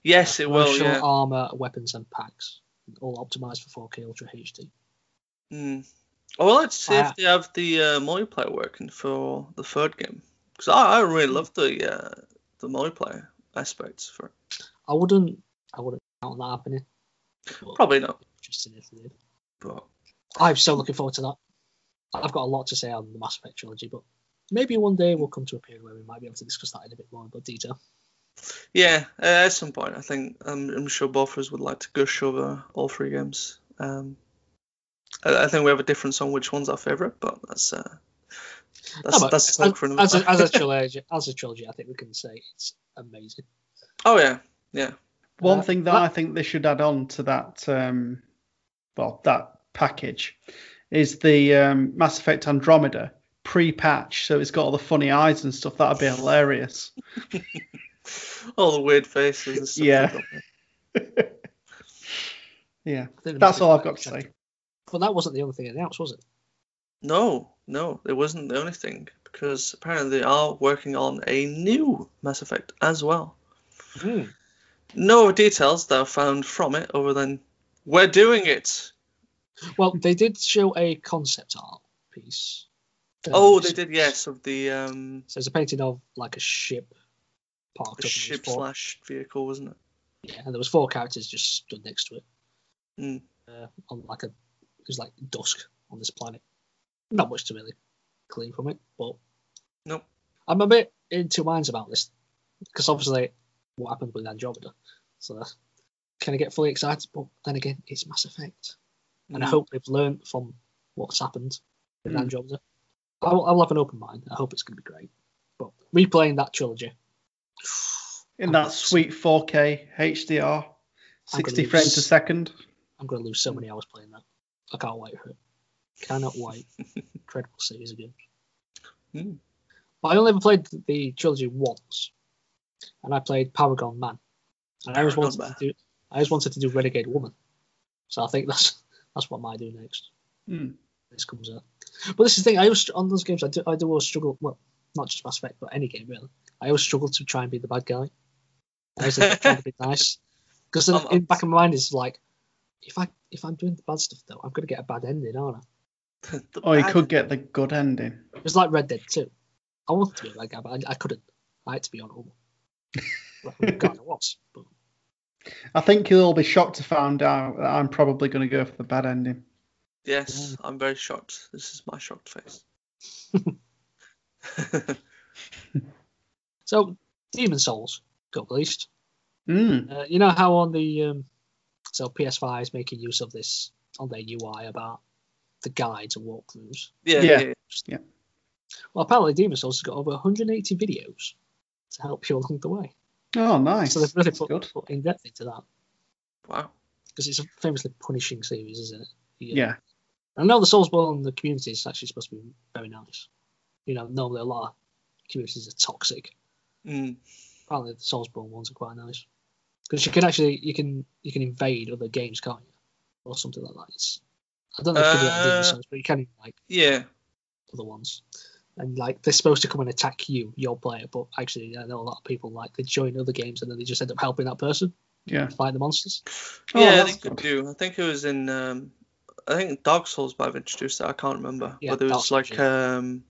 yes, it will. Yeah. armor, weapons, and packs, all optimized for 4K Ultra HD. Mm. Oh, well, let's see if they have the uh, multiplayer working for the third game because I, I really love the uh, the multiplayer aspects for it. I wouldn't I wouldn't count on that happening. Probably not, Interesting if they did. but I'm so looking forward to that. I've got a lot to say on the Mass Effect trilogy, but maybe one day we'll come to a period where we might be able to discuss that in a bit more detail. yeah, uh, at some point, I think um, I'm sure both of us would like to gush over all three games. Um, I, I think we have a difference on which one's our favorite, but that's uh, that's No, that's talk for another as, a, as a trilogy, as a trilogy, I think we can say it's amazing. oh yeah, yeah. One uh, thing that that- I think they should add on to that, um, well, that package, is the um, Mass Effect Andromeda pre-patch. So it's got all the funny eyes and stuff. That'd be hilarious. All the weird faces. And stuff Yeah. they've got there. yeah, I think there that's all I've got to say. But that wasn't the only thing announced, was it? No, no, it wasn't the only thing because apparently they are working on a new Mass Effect as well. Hmm. No details that are found from it other than we're doing it. Well, they did show a concept art piece. Oh, they did, yes, of the um So it's a painting of like a ship parked the up. and there was ship slash vehicle, wasn't it? Yeah, and there was four characters just stood next to it. Mm. Uh, on like a, it like dusk on this planet. Not much to really glean from it, but Nope. I'm a bit in two minds about this because obviously what happened with Andromeda. So can I get fully excited? But then again, it's Mass Effect, and I Mm. hope they've learned from what's happened with Mm. Andromeda. I'll, I'll have an open mind. I hope it's going to be great. But replaying that trilogy, In I'm that gonna- sweet 4K HDR, 60 frames a second. I'm going to lose so many hours playing that. I can't wait for it. Cannot wait. Incredible series again. Mm. But I only ever played the trilogy once, and I played Paragon Man, and I always wanted to do. I always wanted to do Renegade Woman, so I think that's that's what I might do next. Mm. This comes out. But this is the thing. I always on those games. I do. I do always struggle. Well, not just Mass Effect, but any game really. I always struggle to try and be the bad guy. I always trying to be nice because in the back of my mind is like, if I if I'm doing the bad stuff though, I'm going to get a bad ending, aren't I? The Or you bad- could get the good ending. It was like Red Dead 2. I wanted to be a bad guy, but I, I couldn't. I had to be honourable. well, God, I was. But I think you'll all be shocked to find out that I'm probably going to go for the bad ending. Yes, I'm very shocked. This is my shocked face. so, Demon Souls got released. Mm. Uh, you know how on the um, so PS5 is making use of this on their UI about the guides and walkthroughs. yeah, Yeah. yeah, yeah. Well, apparently Demon Souls has got over 180 videos to help you along the way. Oh, nice. So they've really put, good. put in depth into that Wow. because it's a famously punishing series, isn't it? Yeah. I know the Soulsborne the community is actually supposed to be very nice. You know, normally a lot of communities are toxic. Mm. Apparently, the Soulsborne ones are quite nice because you can actually you can you can invade other games, can't you, or something like that. It's, I don't know if you can do Uh, Demon Souls, but you can like Yeah. other ones. And like they're supposed to come and attack you, your player, but actually I know a lot of people like they join other games and then they just end up helping that person Yeah. fight the monsters. Oh, yeah, that's they could good. do. I think it was in. Um, I think Dark Souls might have introduced that. I can't remember. Yeah, but there Dark was Souls, like, um,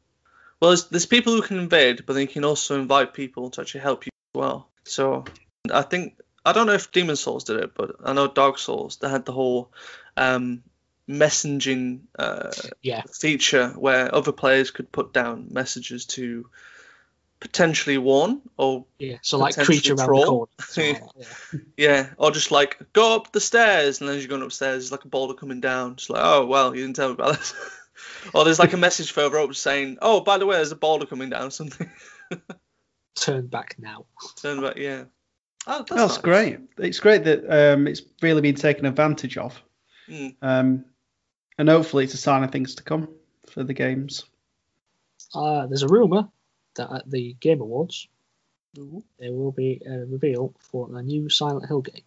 well, there's, there's people who can invade, but then you can also invite people to actually help you as well. So I think I don't know if Demon Souls did it, but I know Dark Souls they had the whole um, messaging uh, Yeah, feature where other players could put down messages to potentially warn or Yeah, so like creature troll. corner. something like that, yeah. yeah, or just like go up the stairs and then as you're going upstairs, there's like a boulder coming down. It's like oh well, you didn't tell me about this. or there's like a message further up saying oh by the way, there's a boulder coming down or something. Turn back now. Turn back, yeah. Oh, that's, That's nice. great. It's great that um, it's really been taken advantage of. Mm. Um, and hopefully it's a sign of things to come for the games. Uh, there's a rumor that at the Game Awards there will be a reveal for a new Silent Hill game.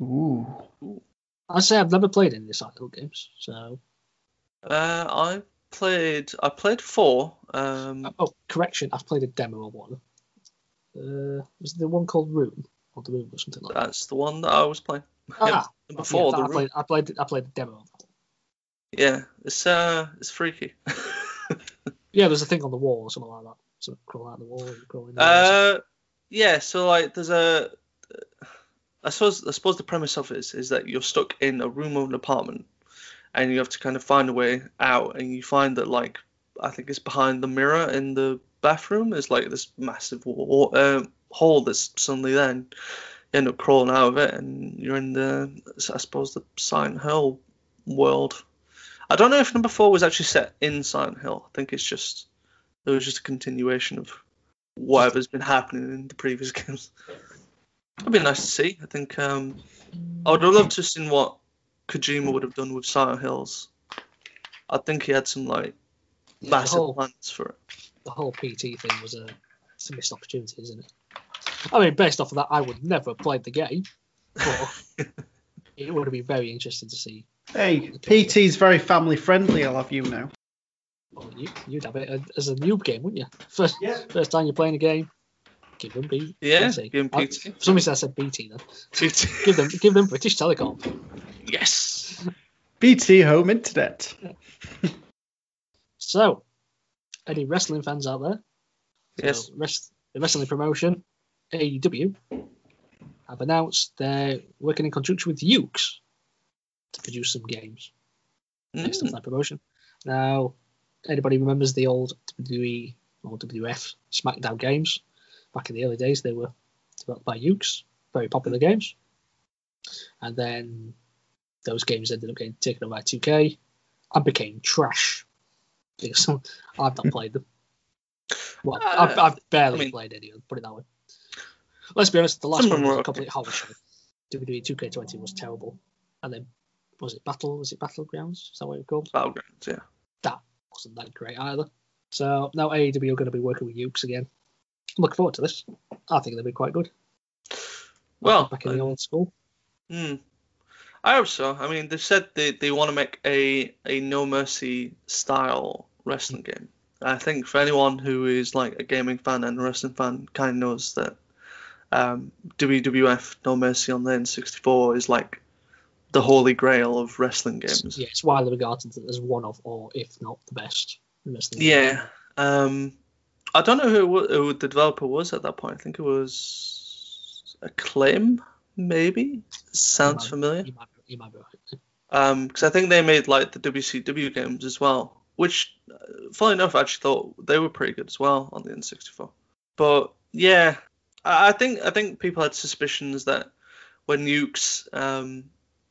Ooh. I say I've never played any of the Silent Hill games, so Uh, I played. I played four. Um, oh correction, I've played a demo of one. Uh, was the one called Room or the Room or something like that? that's the one that I was playing. Ah, Before yeah, the I room. played, I played I played the demo. Yeah, it's uh, it's freaky. Yeah, there's a thing on the wall or something like that. So crawl out the wall, you crawl in. uh, yeah. So like, there's a. I suppose I suppose the premise of it is, is that you're stuck in a room of an apartment, and you have to kind of find a way out, and you find that like I think it's behind the mirror in the bathroom is like this massive wall, uh, hole that's suddenly then you end up crawling out of it, and you're in the I suppose the Silent Hill world. I don't know if number four was actually set in Silent Hill. I think it's just it was just a continuation of whatever's been happening in the previous games. It'd be nice to see. I think um, I would have loved to have seen what Kojima would have done with Silent Hills. I think he had some like massive whole plans for it. the whole PT thing was a, it's a missed opportunity, isn't it? I mean, based off of that, I would never have played the game, but it would have been very interesting to see. Hey, PT's very family friendly, I'll have you know. Well, you, you'd have it as a noob game, wouldn't you? First, Yeah. first time you're playing a game, give them B. Yeah, BT. give 'em I- PT. For some reason, I said BT then. Give them, give them British Telecom. yes. BT Home Internet. So, any wrestling fans out there? So, Yes. rest, the wrestling promotion, AEW, have announced they're working in conjunction with Yuke's to produce some games based off Mm. that promotion. Now, anybody remembers the old WWE or WF SmackDown games? Back in the early days, they were developed by Yuke's, very popular games. And then those games ended up getting taken over by 2K and became trash. Because I've not played them. Well, I've, Uh, I've barely I mean- played any of them, put it that way. Let's be honest, the last one was a complete horror show. WWE 2K20 was terrible. And then, was it Battle? Was it Battlegrounds? Is that what it was called? Battlegrounds, yeah. That wasn't that great either. So now AEW are going to be working with Yuke's again. I'm looking forward to this. I think they'll be quite good. Well, back in the um, old school. Hmm. I hope so. I mean, they've said they, they want to make a, a No Mercy style wrestling game. I think for anyone who is like a gaming fan and a wrestling fan, kind of knows that um, WWF No Mercy on the N64 is like the holy grail of wrestling games. Yeah, it's widely regarded as one of, or if not the best wrestling. Yeah. Um, I don't know who, who the developer was at that point. I think it was Acclaim, maybe. Sounds might- familiar. You might, you might be right. Um, because I think they made like the WCW games as well, which, uh, funnily enough, I actually thought they were pretty good as well on the N64. But yeah, I, I think I think people had suspicions that when Yuke's um,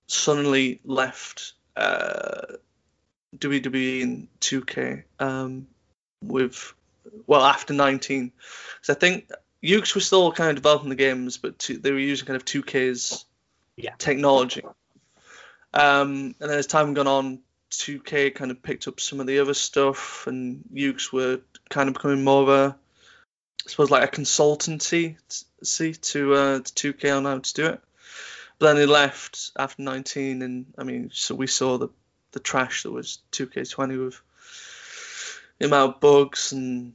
suddenly left uh, WWE and 2K um, with well after 19, because I think Yuke's were still kind of developing the games, but two, they were using kind of 2K's Yeah. technology. Um, and then as time gone on, 2K kind of picked up some of the other stuff, and Yuke's were kind of becoming more of a, I suppose, like a consultancy see to uh, to 2K on how to do it. But then they left after 19, and I mean, so we saw the the trash that was 2K20 with the amount of bugs and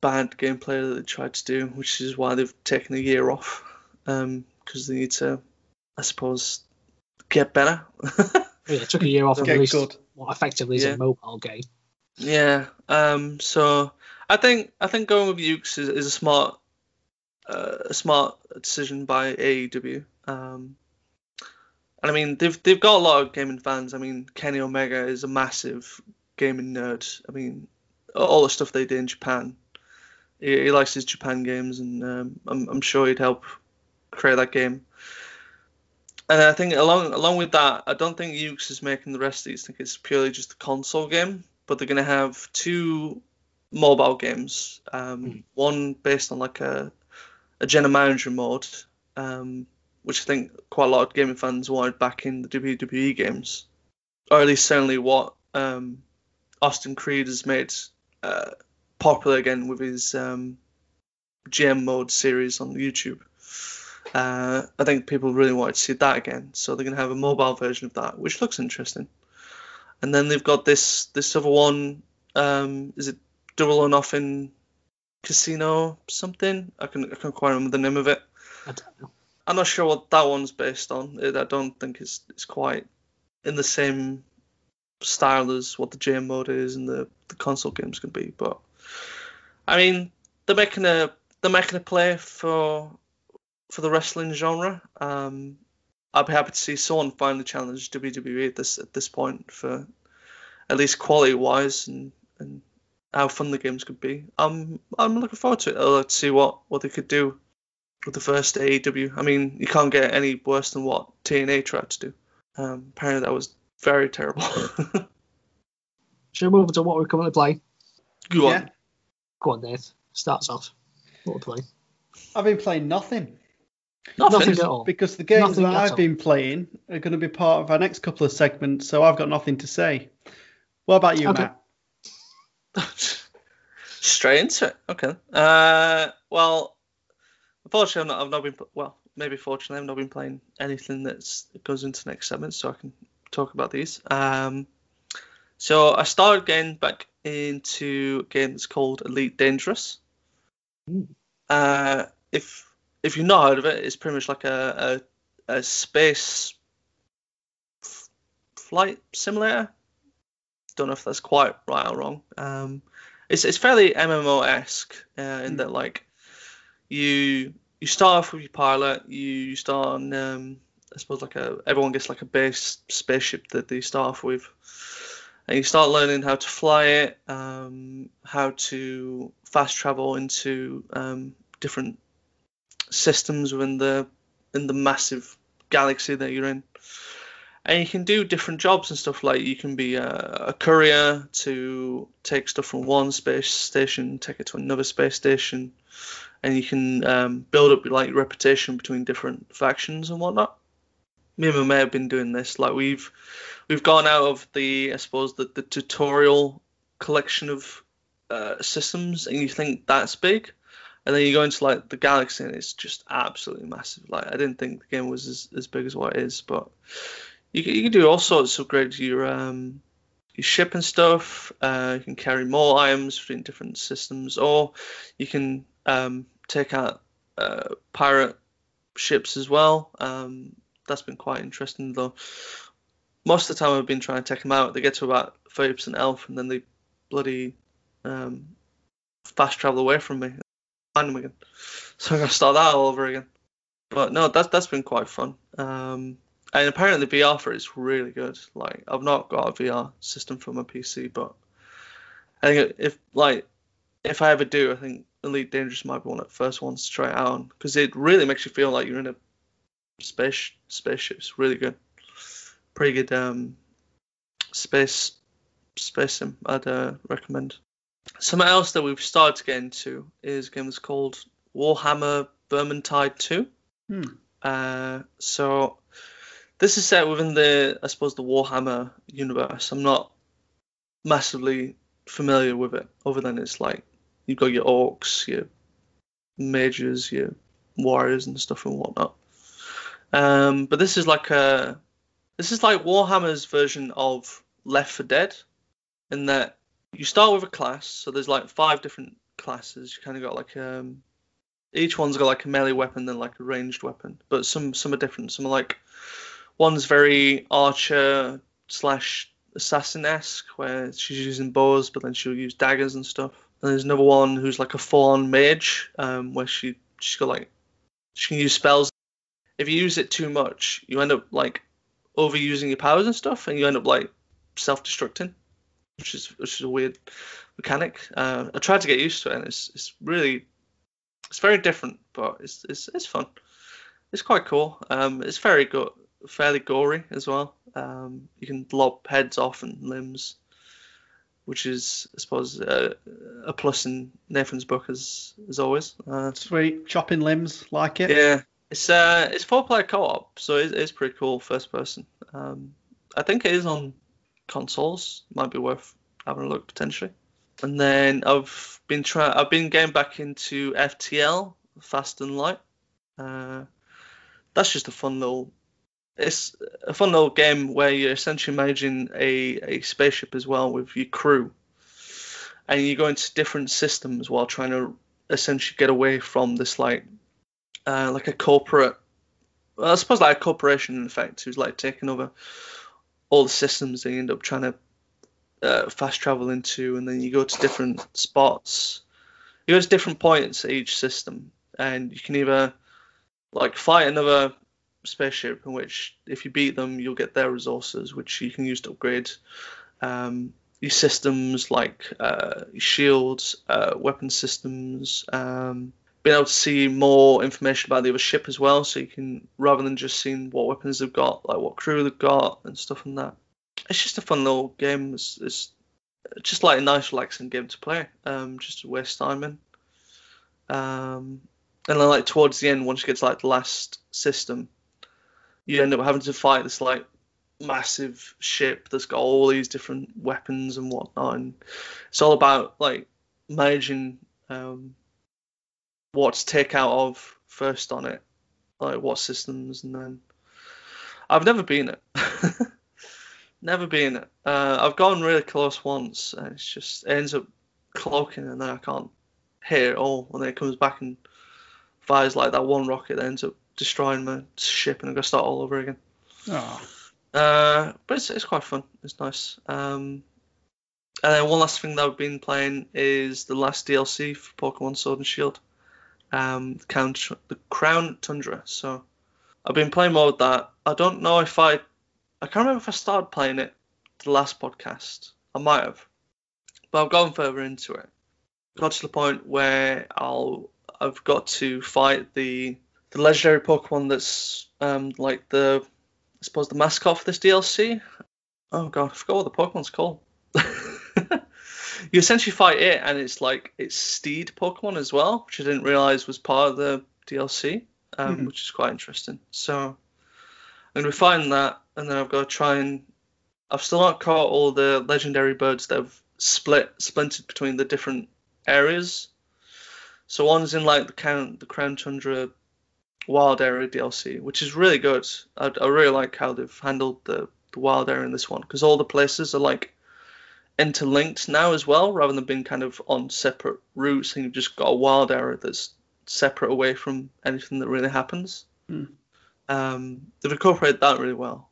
bad gameplay that they tried to do, which is why they've taken a year off because they need to, I suppose, get better. Yeah, it took a year off and released good. what effectively is Yeah. a mobile game. Yeah. Um. So I think I think going with Yuke's is, is a smart uh, a smart decision by AEW. Um. And I mean they've they've got a lot of gaming fans. I mean Kenny Omega is a massive gaming nerd. I mean all the stuff they did in Japan he, he likes his Japan games, and um, I'm, I'm sure he'd help create that game. And I think along along with that, I don't think Yuke's is making the rest of these. I think it's purely just a console game, but they're going to have two mobile games. Um, Mm. One based on like a a general manager mode, um, which I think quite a lot of gaming fans wanted back in the WWE games, or at least certainly what um, Austin Creed has made uh, popular again with his um, GM mode series on YouTube. Uh, I think people really wanted to see that again, so they're going to have a mobile version of that, which looks interesting. And then they've got this this other one. Um, is it Double or Nothing Casino something? I can I can't quite remember the name of it. I don't know. I'm not sure what that one's based on. I don't think it's it's quite in the same style as what the GM mode is and the, the console games can be. But I mean, they're making a they're making a play for for the wrestling genre. Um, I'd be happy to see someone finally challenge WWE at this at this point for at least quality wise and and how fun the games could be. I'm I'm looking forward to it. I'd like to see what what they could do with the first AEW. I mean, you can't get any worse than what TNA tried to do. Um, apparently, that was very terrible. Should we move on to what we're currently playing? Go on. Yeah. Go on, Nate. Starts off. What we're playing. I've been playing nothing Nothing. Nothing at all. because the games Nothing that I've all. been playing are going to be part of our next couple of segments, so I've got nothing to say. What about you, Okay. Matt? Straight into it. Okay. Uh, well, unfortunately, I've not, I've not been. Well, maybe fortunately, I've not been playing anything that's that goes into next segment, so I can talk about these. Um, so I started getting back into a game that's called Elite Dangerous. Hmm. Uh, if if you've not heard of it, it's pretty much like a a, a space f- flight simulator. Don't know if that's quite right or wrong. Um, it's it's fairly MMO esque uh, in Hmm. that like you you start off with your pilot, you start on um, I suppose like a everyone gets like a base spaceship that they start off with, and you start learning how to fly it, um, how to fast travel into um, different systems within the in the massive galaxy that you're in. And you can do different jobs and stuff like you can be a, a courier to take stuff from one space station, take it to another space station, and you can um, build up like reputation between different factions and whatnot. Me and my mate have been doing this. Like we've we've gone out of the I suppose the, the tutorial collection of uh, systems, and you think that's big, and then you go into like the galaxy, and it's just absolutely massive. Like I didn't think the game was as, as big as what it is, but you you can do all sorts of upgrades. Your um your ship and stuff. Uh, you can carry more items between different systems, or you can um, take out uh, pirate ships as well. Um, that's been quite interesting, though. Most of the time, I've been trying to take them out. They get to about thirty percent health, and then they bloody um, fast travel away from me. Find again. So I'm gonna start that all over again. But no, that's that's been quite fun. Um, and apparently VR is really good. Like I've not got a VR system for my PC, but I think if like if I ever do, I think Elite Dangerous might be one of the first ones to try out on because it really makes you feel like you're in a space spaceship. It's really good, pretty good um, space space sim. I'd uh, recommend. Something else that we've started to get into is a game that's called Warhammer Vermintide 2. Hmm. Uh, so this is set within the, I suppose, the Warhammer universe. I'm not massively familiar with it, other than it's like you've got your orcs, your mages, your warriors, and stuff and whatnot. Um, but this is like a, this is like Warhammer's version of Left 4 Dead, in that you start with a class. So there's like five different classes. You kind of got like um, each one's got like a melee weapon then like a ranged weapon, but some some are different. Some are like one's very archer slash assassin esque, where she's using bows, but then she'll use daggers and stuff. And there's another one who's like a full on mage, um, where she she's got like she can use spells. If you use it too much, you end up like overusing your powers and stuff, and you end up like self destructing. Which is which is a weird mechanic. Uh, I tried to get used to it, and it's it's really it's very different, but it's it's it's fun. It's quite cool. Um, it's very good, fairly gory as well. Um, you can lop heads off and limbs, which is I suppose uh, a plus in Nathan's book as as always. Uh, Sweet chopping limbs, like it. yeah, it's uh it's four player co op, so it's, it's pretty cool first person. Um, I think it is on consoles. Might be worth having a look potentially. And then I've been trying. I've been getting back into FTL, Fast and Light. Uh, that's just a fun little. It's a fun little game where you're essentially managing a, a spaceship as well with your crew, and you go into different systems while trying to essentially get away from this like uh, like a corporate. Well, I suppose like a corporation in effect who's like taking over all the systems they end up trying to uh, fast travel into, and then you go to different spots. You go to different points at each system, and you can either like fight another spaceship, in which if you beat them, you'll get their resources, which you can use to upgrade um, your systems, like uh, shields, uh, weapon systems. Um, being able to see more information about the other ship as well, so you can rather than just seeing what weapons they've got, like what crew they've got and stuff like that it's just a fun little game. It's, it's just like a nice, relaxing game to play. Um, just to waste time in. Um, and then like towards the end, once you get to like the last system, you end up having to fight this like massive ship that's got all these different weapons and whatnot. And it's all about like managing um, what to take out of first on it, like what systems, and then I've never been it. Never been. Uh, I've gone really close once, and it's just it ends up cloaking, and then I can't hit it all. And then it comes back and fires like that one rocket that ends up destroying my ship, and I got to start all over again. Oh. Uh, but it's, it's quite fun. It's nice. Um, and then one last thing that I've been playing is the last DLC for Pokemon Sword and Shield, um, the Crown, the Crown Tundra. So I've been playing more with that. I don't know if I I can't remember if I started playing it the last podcast. I might have, but I've gone further into it. Got to the point where I'll I've got to fight the the legendary Pokemon that's um like the I suppose the mascot for this DLC. Oh god, I forgot what the Pokemon's called. You essentially fight it, and it's like it's Steed Pokemon as well, which I didn't realize was part of the DLC, um, Mhm. which is quite interesting. So I'm gonna be that, and then I've got to try and. I've still not caught all the legendary birds that have split splintered between the different areas. So one's in like the Crown, the Crown Tundra wild area DLC, which is really good. I, I really like how they've handled the, the wild area in this one because all the places are like interlinked now as well, rather than being kind of on separate routes. And you've just got a wild area that's separate away from anything that really happens. Hmm. Um, they've incorporated that really well.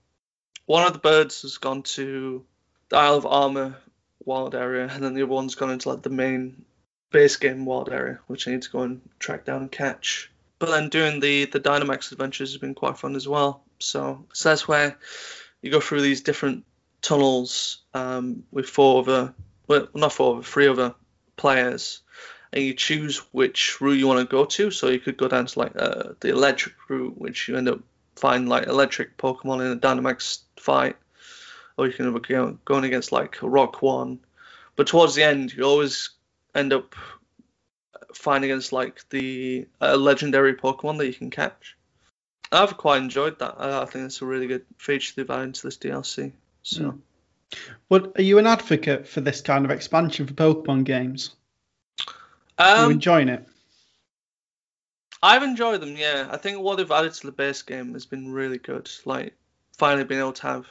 One of the birds has gone to the Isle of Armor wild area, and then the other one's gone into like the main base game wild area, which I need to go and track down and catch. But then doing the the Dynamax adventures has been quite fun as well. So, so that's where you go through these different tunnels um, with four other, well, not four, three other players, and you choose which route you want to go to. So you could go down to like uh, the electric route, which you end up finding like electric Pokemon in a Dynamax fight, or you can end up go- going against like a Rock one. But towards the end, you always end up fighting against like the uh, legendary Pokemon that you can catch. I've quite enjoyed that. I, I think it's a really good feature they've added to this DLC. So. Mm. But are you an advocate for this kind of expansion for Pokemon games? Are you Um, enjoying it? I've enjoyed them. Yeah, I think what they've added to the base game has been really good. Like finally being able to have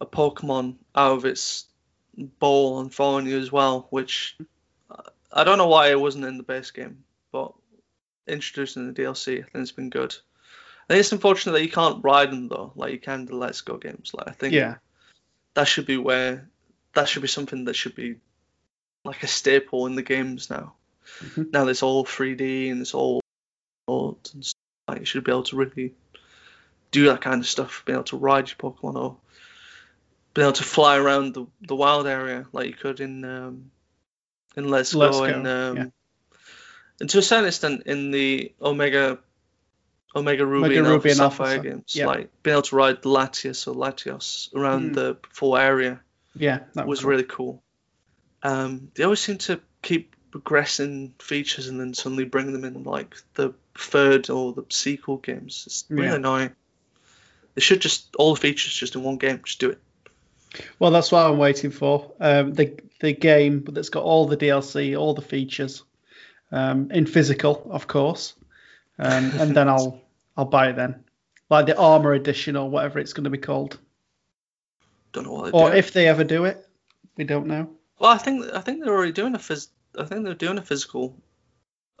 a Pokemon out of its bowl and following you as well, which uh, I don't know why it wasn't in the base game, but introducing the DLC, I think it's been good. I think it's unfortunate that you can't ride them though, like you can the Let's Go games. Like I think Yeah. That should be where that should be something that should be like a staple in the games now. Mhm. Now it's all 3D and it's all and stuff, like you should be able to really do that kind of stuff, be able to ride your Pokemon or being able to fly around the, the wild area like you could in um, in Let's, Let's Go, Go, and um, yeah. and to a certain extent in the Omega Omega Ruby Omega and Ruby Alpha and Sapphire Alpha, games, yeah. like being able to ride Latias or Latios around Mm. the full area Yeah, that was cool. really cool. Um, they always seem to keep progressing features and then suddenly bring them in like the third or the sequel games. It's really Yeah. annoying. They should just all the features just in one game. Just do it. Well, that's what I'm waiting for. Um, the the game that's got all the DLC, all the features, um, in physical, of course, um, and then I'll I'll buy it then, like the Armor Edition or whatever it's going to be called. Don't know what Or do. if they ever do it, we don't know. Well, I think I think they're already doing a phys. I think they're doing a physical,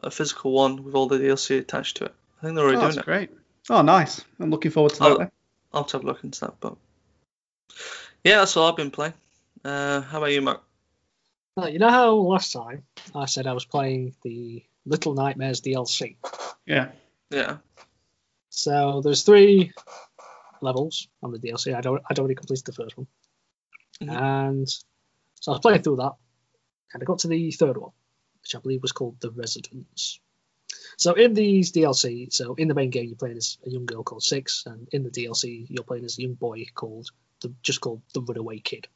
a physical one with all the DLC attached to it. I think they're already Oh, doing that's it. great. Oh, nice. I'm looking forward to Oh. that. then. I'll have to have a look into that. But yeah, that's all I've been playing. Uh, how about you, Mark? Now, you know how last time I said I was playing the Little Nightmares DLC? Yeah. Yeah. So there's three levels on the DLC. I don't I'd already completed the first one. Mhm. And so I was playing through that. And I got to the third one, which I believe was called The Residence. So in these DLC, so in the main game you're playing as a young girl called Six, and in the DLC you're playing as a young boy called the just called the Runaway Kid.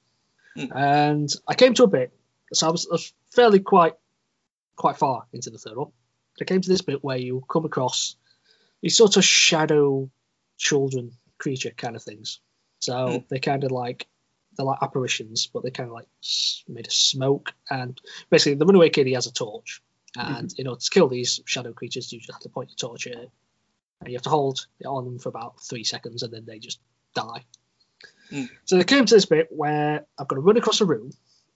Hmm. And I came to a bit, so I was, I was fairly quite quite far into the third one. I came to this bit where you come across these sort of shadow children creature kind of things. So Hmm. they're kind of like they're like apparitions, but they're kind of like made of smoke. And basically, the runaway kid he has a torch, and in order to kill these shadow creatures, you just have to point your torch at it, and you have to hold it on them for about three seconds, and then they just die. Hmm. So they came to this bit where I've got to run across a room,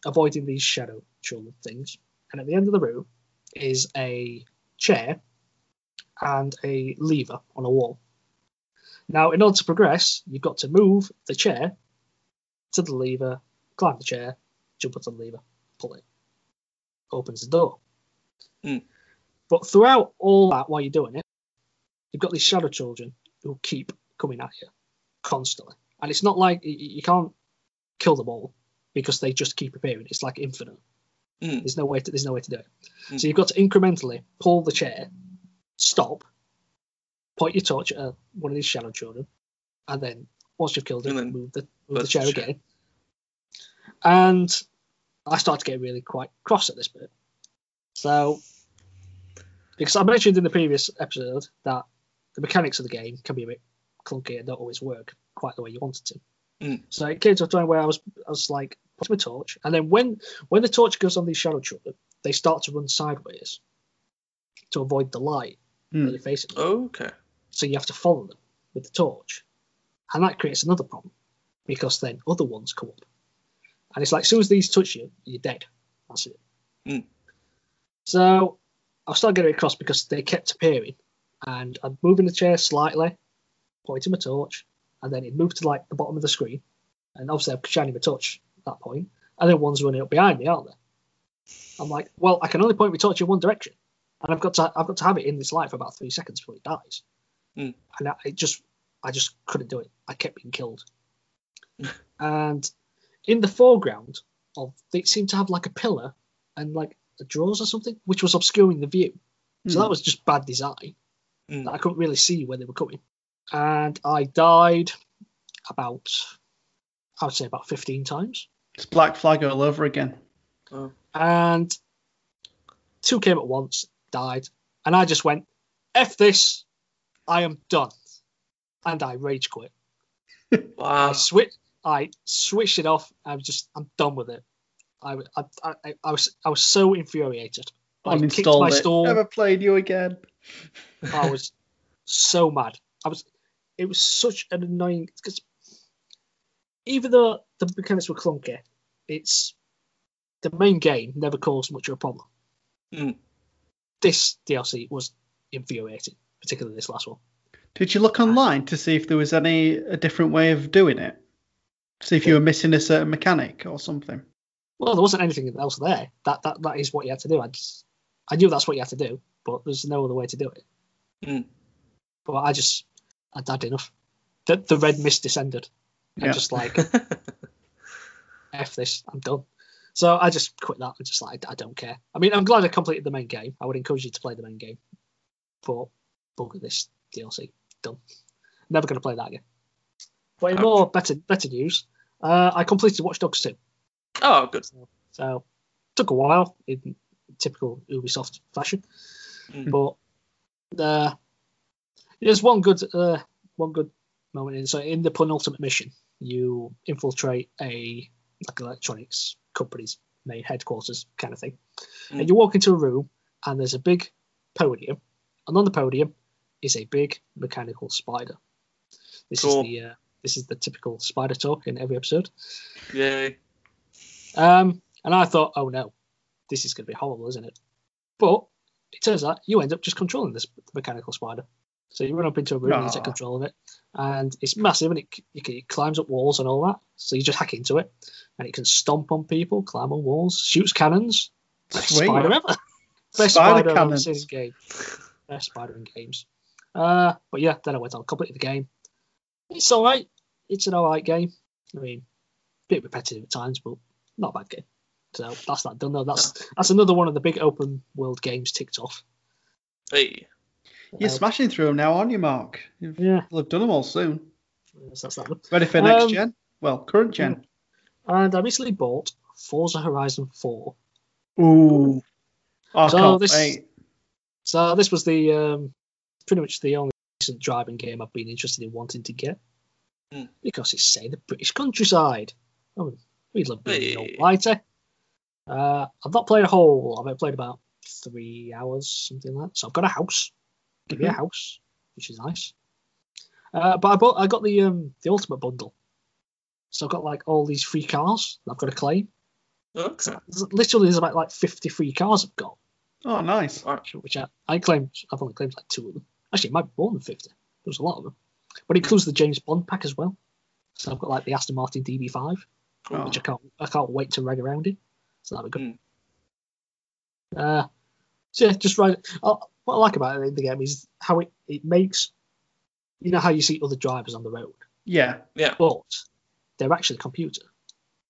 avoiding these shadow children things, and at the end of the room is a chair and a lever on a wall. Now, in order to progress, you've got to move the chair to the lever, climb the chair, jump onto the lever, pull it. Opens the door. Mm. But throughout all that, while you're doing it, you've got these shadow children who keep coming at you constantly. And it's not like you can't kill them all because they just keep appearing. It's like infinite. Mm. There's no way to there's no way to do it. Mm. So you've got to incrementally pull the chair, stop, point your torch at one of these shadow children, and then once you've killed it, then move the move the chair the chair. again. And I start to get really quite cross at this bit. So because I mentioned in the previous episode that the mechanics of the game can be a bit clunky and don't always work quite the way you want it to. Mm. So it came to a time where I was I was like putting my torch, and then when when the torch goes on these shadow children, they start to run sideways to avoid the light that Hmm. you're facing. Okay. So you have to follow them with the torch, and that creates another problem because then other ones come up, and it's like as soon as these touch you, you're dead. That's it. Mm. So I started getting across because they kept appearing, and I'm moving the chair slightly, pointing my torch, and then it moved to like the bottom of the screen, and obviously I'm shining my torch that point, and then one's running up behind me, aren't they? I'm like, well, I can only point my torch in one direction, and I've got to I've got to have it in this light for about three seconds before it dies, Mm. and I, it just I just couldn't do it. I kept being killed, and in the foreground of they seemed to have like a pillar and like a drawers or something, which was obscuring the view. So Hmm. that was just bad design. Mm. That I couldn't really see where they were coming, and I died about I would say about 15 times. It's Black Flag all over again. Oh. and two came at once, died, and I just went, "F this, I am done," and I rage quit. wow. I Wow. switch, I switched it off. I was just, I'm done with it. I, I, I, I was, I was so infuriated. I kicked my Uninstalled it. stool. Never played you again. I was so mad. I was. It was such an annoying because even though the mechanics were clunky, it's the main game never caused much of a problem. Mm. This DLC was infuriating, particularly this last one. Did you look online to see if there was any a different way of doing it? See if you were missing a certain mechanic or something. Well, there wasn't anything else there. That that that is what you had to do. I just, I knew that's what you had to do, but there's no other way to do it. Mm. But I just, I'd had enough. The the red mist descended. I'm Yeah. just like, F this, I'm done. So I just quit that. I'm just like, I don't care. I mean, I'm glad I completed the main game. I would encourage you to play the main game. But bugger this DLC. Done. Never going to play that again. But in more better better news, uh, I completed Watch Dogs 2. Oh, good. So took a while in typical Ubisoft fashion, Mm. but uh, there's one good uh, one good moment in. So in the penultimate mission, you infiltrate a like electronics company's main headquarters kind of thing, Mm. and you walk into a room and there's a big podium, and on the podium is a big mechanical spider. This Cool. is the uh, this is the typical spider talk in every episode. Yay. Um, and I thought, oh no, this is going to be horrible, isn't it? But it turns out you end up just controlling this mechanical spider. So you run up into a room and you take control of it, and it's massive and it, it, it climbs up walls and all that. So you just hack into it, and it can stomp on people, climb on walls, shoots cannons. Best Sweet. spider ever. Best Spider spider, I've cannons. seen in game. Best spider in games. Uh, but yeah, then I went on completed the game. It's all right. It's an all right game. I mean, a bit repetitive at times, but not a bad game. So that's that done though. That's that's another one of the big open world games ticked off. Hey. You're Uh, smashing through them now, aren't you, Mark? You've, Yeah, you'll have done them all soon. so that's that one. Ready for next Um, gen? Well, current gen. And I recently bought Forza Horizon 4. Ooh. I So can't this- wait. So this was the um, pretty much the only recent driving game I've been interested in wanting to get Hmm. because it's say the British countryside. Oh, we love being Hey. hey. lighter. Uh, I've not played a whole. I've only played about three hours, something like that. So I've got a house. Give me a Mhm. house, which is nice. Uh, but I bought. I got the um the ultimate bundle. So I've got like all these free cars that I've got to claim. Okay. Literally, there's about like 50 free cars I've got Oh, nice. which I, I claimed I've only claimed like two of them. Actually, it might be more than fifty. There's a lot of them, but it includes the James Bond pack as well. So I've got like the Aston Martin DB5, Oh. which I can't I can't wait to rag around in. So that'll be good. Hmm. Uh, so yeah, just right. Uh, what I like about it in the game is how it, it makes you know how you see other drivers on the road, Yeah. Yeah. But they're actually a computer.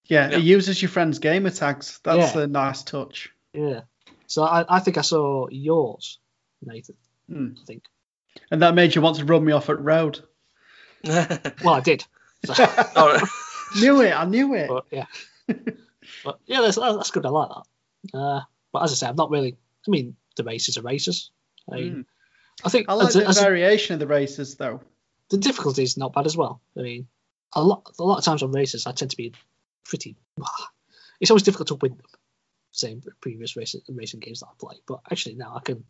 yeah. Yeah. It uses your friend's gamer tags. That's Yeah. a nice touch. Yeah. So I, I think I saw yours, Nathan. Hmm. I think. And that made you want to run me off at road. Well, I did. So, All right. knew it. I knew it. but yeah, but yeah, that's that's good. I like that. Uh, but as I say, I'm not really. I mean, the races are races. I, Mm. I think I like as a- the as a- variation of the races, though. the difficulty is not bad as well. I mean, a lot a lot of times on races, I tend to be pretty. It's always difficult to win them. Same previous racing racing games that I play, but actually now I can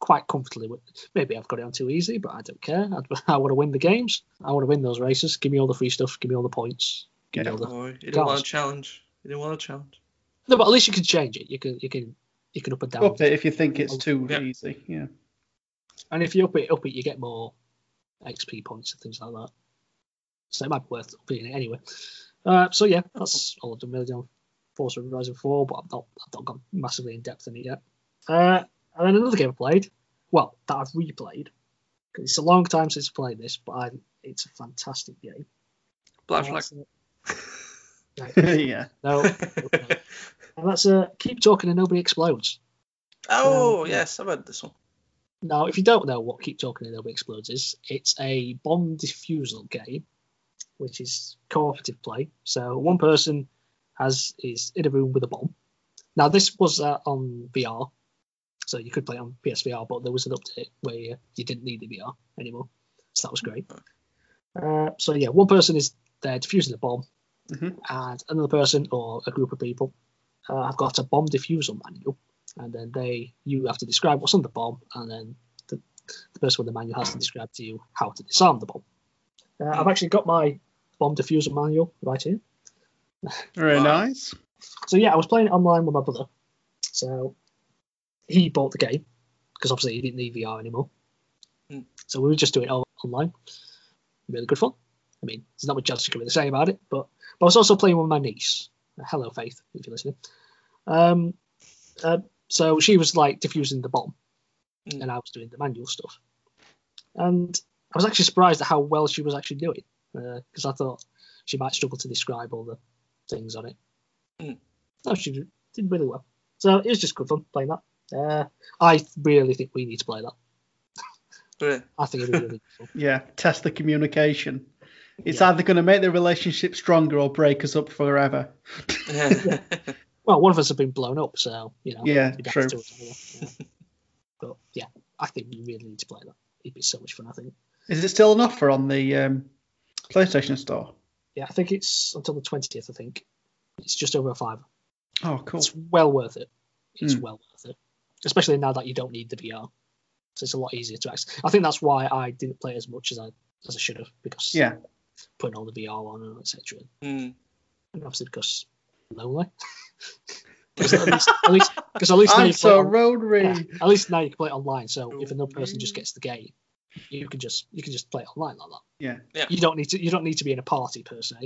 quite comfortably. Win. Maybe I've got it on too easy, but I don't care. I, I want to win the games. I want to win those races. Give me all the free stuff. Give me all the points. Give Yeah. me all the you didn't want a challenge. You didn't want a challenge. No, but at least you can change it. You can you can you can up and down. Up it if you think it's too Yeah. easy. Yeah. And if you up it up it, you get more XP points and things like that. So it might be worth upping it anyway. Uh, so yeah, that's all I've done really on Forza Horizon 4, but I've not I've not gone massively in depth in it yet. Uh, and then another game I played, well, that I've replayed. 'cause It's a long time since I played this, but I, it's a fantastic game. Black flag. that's, uh, yeah. no, okay. and that's uh, keep talking and nobody explodes. oh Um, yes, I've heard this one. Now, if you don't know what Keep Talking and Nobody Explodes is, it's a bomb defusal game, which is cooperative play. So one person has is in a room with a bomb. Now, this was uh, on VR, so you could play on PSVR, but there was an update where you, you didn't need the VR anymore, so that was great. Uh, so yeah, one person is there defusing the bomb, Mhm. and another person or a group of people uh, have got a bomb defusal manual, and then they you have to describe what's on the bomb, and then the, the person with the manual has to describe to you how to disarm the bomb. Uh, I've actually got my bomb defusal manual right here. Very nice. So yeah, I was playing it online with my brother. So he bought the game because obviously he didn't need VR anymore. Mm. So we were just doing it all online. Really good fun. I mean, there's not much else you can really say about it, but, but I was also playing with my niece. Uh, Hello, Faith, if you're listening. Um, uh, so she was like diffusing the bomb, Mm. and I was doing the manual stuff. And I was actually surprised at how well she was actually doing, because I thought she might struggle to describe all the things on it. Mm. No, she did did really well. So it was just good fun playing that. Uh, I really think we need to play that. Really? I think it'd be really fun. Yeah, test the communication. It's Yeah. either going to make the relationship stronger or break us up forever. Yeah. Well, one of us have been blown up, so you know. Yeah, true. to it yeah. But yeah, I think we really need to play that. It'd be so much fun. I think. Is it still an offer on the um, PlayStation Store? Yeah, I think it's until the twentieth. I think it's just over a five. Oh, cool. It's well worth it. It's Hmm. well worth it, especially now that you don't need the VR. So it's a lot easier to access. I think that's why I didn't play as much as I as I should have because Yeah. putting all the VR on and etc. Mm. And obviously because lonely. Because at least, at least, 'cause at least now I'm you so on- roadry. yeah, at least now you can play it online. So if another person just gets the game, you can just you can just play it online like that. Yeah. Yeah. You don't need to you don't need to be in a party per se.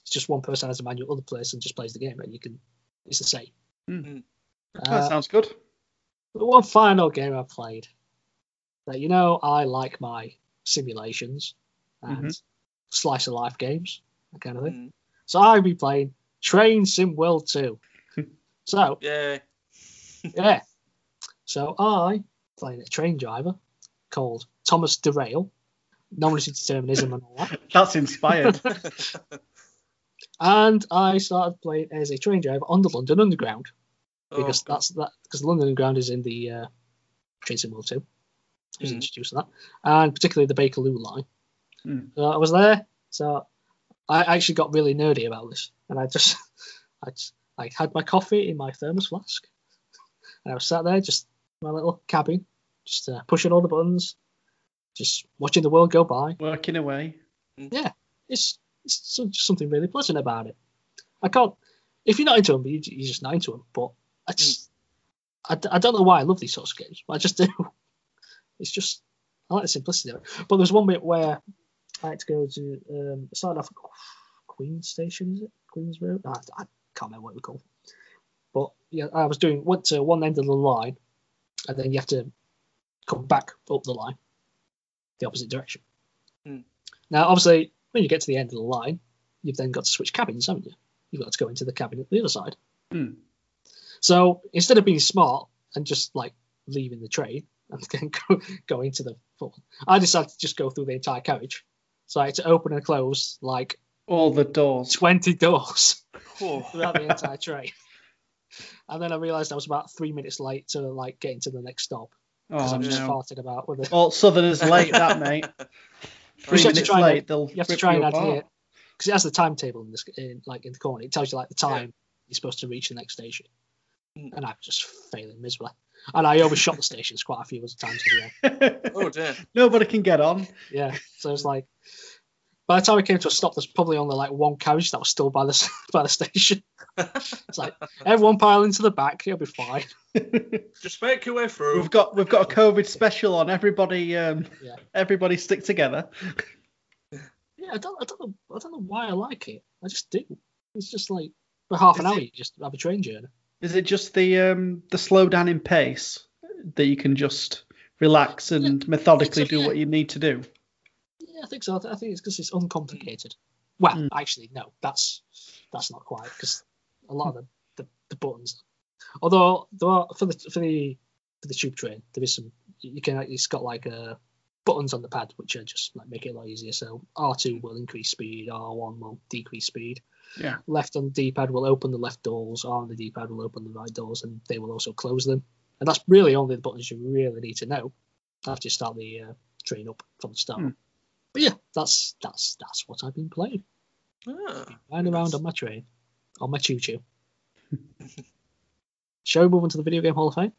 It's just one person has a manual, other person just plays the game, and you can. It's the same. Mm. Uh, that sounds good. But one final game I played that you know I like my simulations and Mhm. slice of life games, that kind of thing. Mm. So I've been playing Train Sim World 2. so yeah. yeah. So I playing a train driver called Thomas Derail, nominative determinism and all that. That's inspired. And I started playing as a train driver on the London Underground. because Oh, that's that because the London Underground is in the uh, Train Sim World 2. I was Mhm. introduced to that, and particularly the Bakerloo line. Mm. So I was there, so I actually got really nerdy about this, and I just I just, I had my coffee in my thermos flask, and I was sat there just in my little cabin, just uh, pushing all the buttons, just watching the world go by. Working away. Yeah, it's it's so- just something really pleasant about it. I can't if you're not into them, you, you're just not into them. But I just I, d- I don't know why I love these sorts of games, but I just do. It's just I like the simplicity of it. But there's one bit where I had to go to um, started off at Queen Station, is it Queen's Road? I, I can't remember what it was called. But yeah, I was doing went to one end of the line, and then you have to come back up the line, the opposite direction. Hmm. Now, obviously, when you get to the end of the line, you've then got to switch cabins, haven't you? You've got to go into the cabin at the other side. Hmm. So instead of being smart and just like leaving the train and then go, go into the full, I decided to just go through the entire carriage. So I had to open and close like All the doors. 20 doors Oh. throughout the entire train. And then I realised I was about three minutes late to like getting to the next stop because Oh, I'm just no. farted about with it. All Southerners late, that, mate. Three you to minutes try and- late, they'll You have to try and you apart. adhere because it has the timetable in this in like in the corner. It tells you like the time you're supposed to reach the next station. Mm. And I was just failing miserably. And I overshot the stations quite a few times as well. oh dear. Nobody can get on. Yeah. So it's like by the time we came to a stop, there's probably only like one carriage that was still by the by the station. It's like everyone pile into the back, you'll be fine. Just make your way through. We've got we've got a COVID special on. Everybody, um, Yeah. everybody stick together. Yeah, I don't, I don't know, I don't know why I like it. I just do. It's just like for half an Is hour, it- you just have a train journey. Is it just the um, the slow down in pace that you can just relax and methodically so, do yeah. what you need to do? Yeah, I think so. I think it's because it's uncomplicated. Well, Mm. actually, no, that's that's not quite because a lot of the, the, the buttons. Although there are for the for the for the tube train, there is some you can it's got like uh, buttons on the pad which are just like make it a lot easier. So R two will increase speed, R one will decrease speed. Yeah. Left on the D pad will open the left doors, R on the D pad will open the right doors, and they will also close them. And that's really only the buttons you really need to know after you start the uh, train up from the start. Hmm. But yeah, that's that's that's what I've been playing. Ah, Riding around on my train, on my choo choo. Shall we move on to the video game Hall of Fame?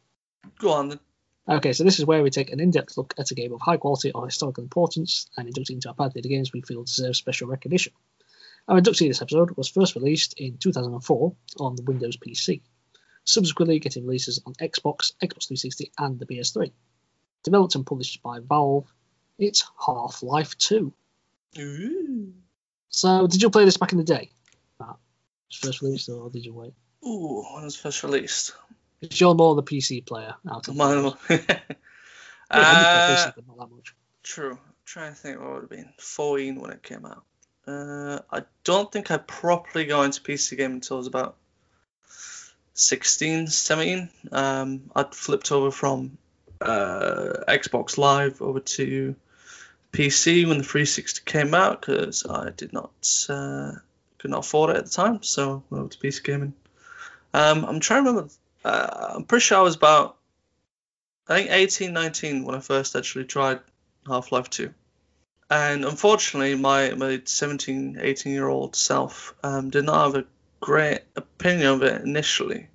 go on then. Okay, so this is where we take an in-depth look at a game of high quality or historical importance and induct it into our pad the games we feel deserve special recognition. Our inductee this episode was first released in 2004 on the Windows PC, subsequently getting releases on Xbox, Xbox 360, and the PS3. Developed and published by Valve, it's Half-Life 2. Ooh. So, did you play this back in the day? Matt? Was first released, or did you wait? Ooh, when it was first released. Because you're more the PC player out of Mine. Yeah, uh, PC, not that much. true. trying to think what would have been 14 when it came out. Uh, I don't think I properly got into PC gaming until I was about 16, 17. Um, I'd flipped over from uh, Xbox Live over to PC when the 360 came out because I did not uh, could not afford it at the time, so went over to PC gaming. Um, I'm trying to remember. Uh, I'm pretty sure I was about I think 18, 19 when I first actually tried Half Life 2. And unfortunately, my, my 17, 18 year old self um, did not have a great opinion of it initially.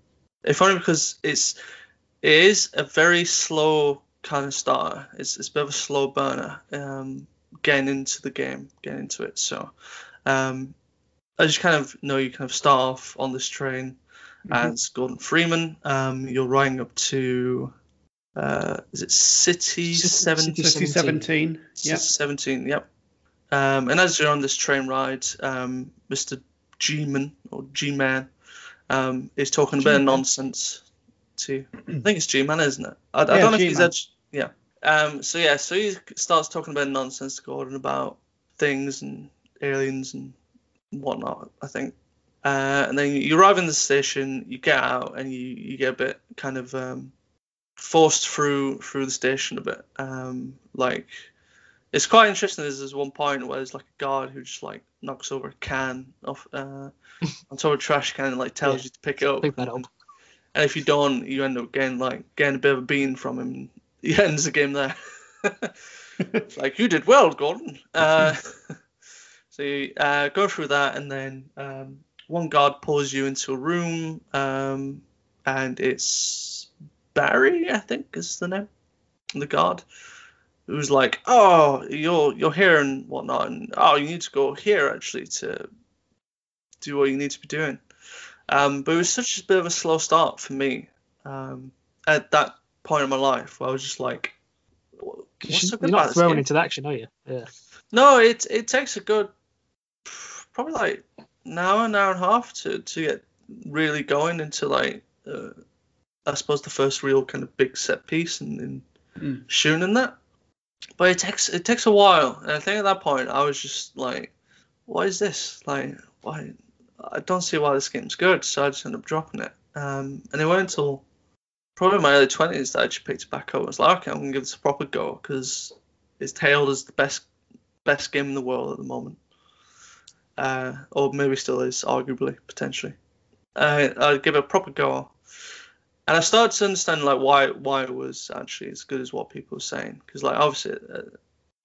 If only because it's it is a very slow kind of starter. It's, it's a bit of a slow burner um, getting into the game, getting into it. So um, as you kind of know, you kind of start off on this train Mm-hmm. as Gordon Freeman. Um, you're riding up to uh, is it City Seven? City City 17. City Yep. 17, yep. Um, and as you're on this train ride, um, Mr. G-Man or G-Man um, is talking a bit of nonsense to. I think it's G-Man, isn't it? I, I Yeah, don't know if he's G-Man. edged. Yeah. Um, so yeah, so he starts talking about nonsense to Gordon about things and aliens and whatnot. I think. Uh, and then you arrive in the station, you get out, and you, you get a bit kind of um, forced through through the station a bit. Um, like it's quite interesting. There's this one point where there's like a guard who just like knocks over a can off uh, on top of a trash can and like tells Yeah. you to pick it up. Pick that up. And if you don't, you end up getting like getting a bit of a bean from him. He ends the game there. It's like you did well, Gordon. Uh, so you uh, go through that, and then um, one guard pulls you into a room, um, and it's Barry, I think is the name, the guard, who's like, "Oh, you're you're here and whatnot, and oh, you need to go here actually to do what you need to be doing." Um, but it was such a bit of a slow start for me um, at that point in my life where I was just like, "What's so good You're not thrown game?" into the action, are you? Yeah. No, it it takes a good probably like an hour, an hour and a half to to get really going into like uh, I suppose the first real kind of big set piece and, and Mm. shooting and that. But it takes it takes a while, and I think at that point I was just like, "What is this? Like, why? I don't see why this game's good." So I just ended up dropping it. Um, and it went until probably my early twenties that I just picked it back up. I was like, "Okay, I'm gonna give this a proper go," because it's hailed as the best best game in the world at the moment. Uh, or maybe still is, arguably, potentially. Uh, I'd give it a proper go. And I started to understand like why why it was actually as good as what people were saying. Because like obviously, uh,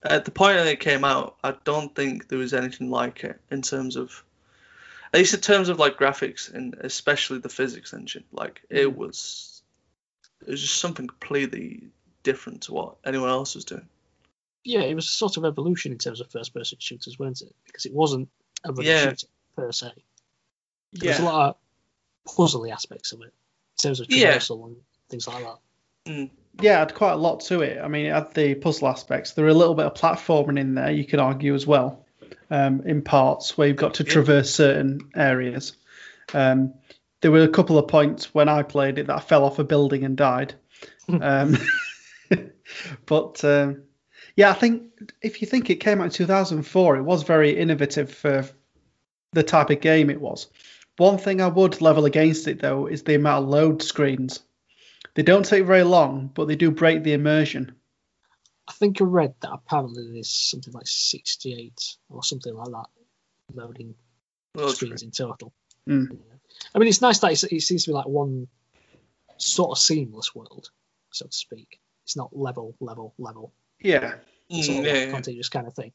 at the point that it came out, I don't think there was anything like it in terms of, at least in terms of like graphics and especially the physics engine. Like it was, it was just something completely different to what anyone else was doing. Yeah, it was a sort of evolution in terms of first person shooters, weren't it? Because it wasn't a Yeah. shooter per se. There's a lot of puzzly aspects of it in terms of Yeah. traversal and things like that. Mm. Yeah, it had quite a lot to it. I mean, it had the puzzle aspects. There were a little bit of platforming in there, you could argue as well, um, in parts where you've got to traverse certain areas. Um, there were a couple of points when I played it that I fell off a building and died. um, but um, yeah, I think if you think it came out in 2004, it was very innovative for the type of game it was. One thing I would level against it though is the amount of load screens. They don't take very long, but they do break the immersion. I think I read that apparently there's something like 68 or something like that loading Well, that's screens in total. Mm. Yeah. I mean, it's nice that it's, it seems to be like one sort of seamless world, so to speak. It's not level, level, level. Yeah, It's Mm, all yeah, yeah. continuous kind of thing.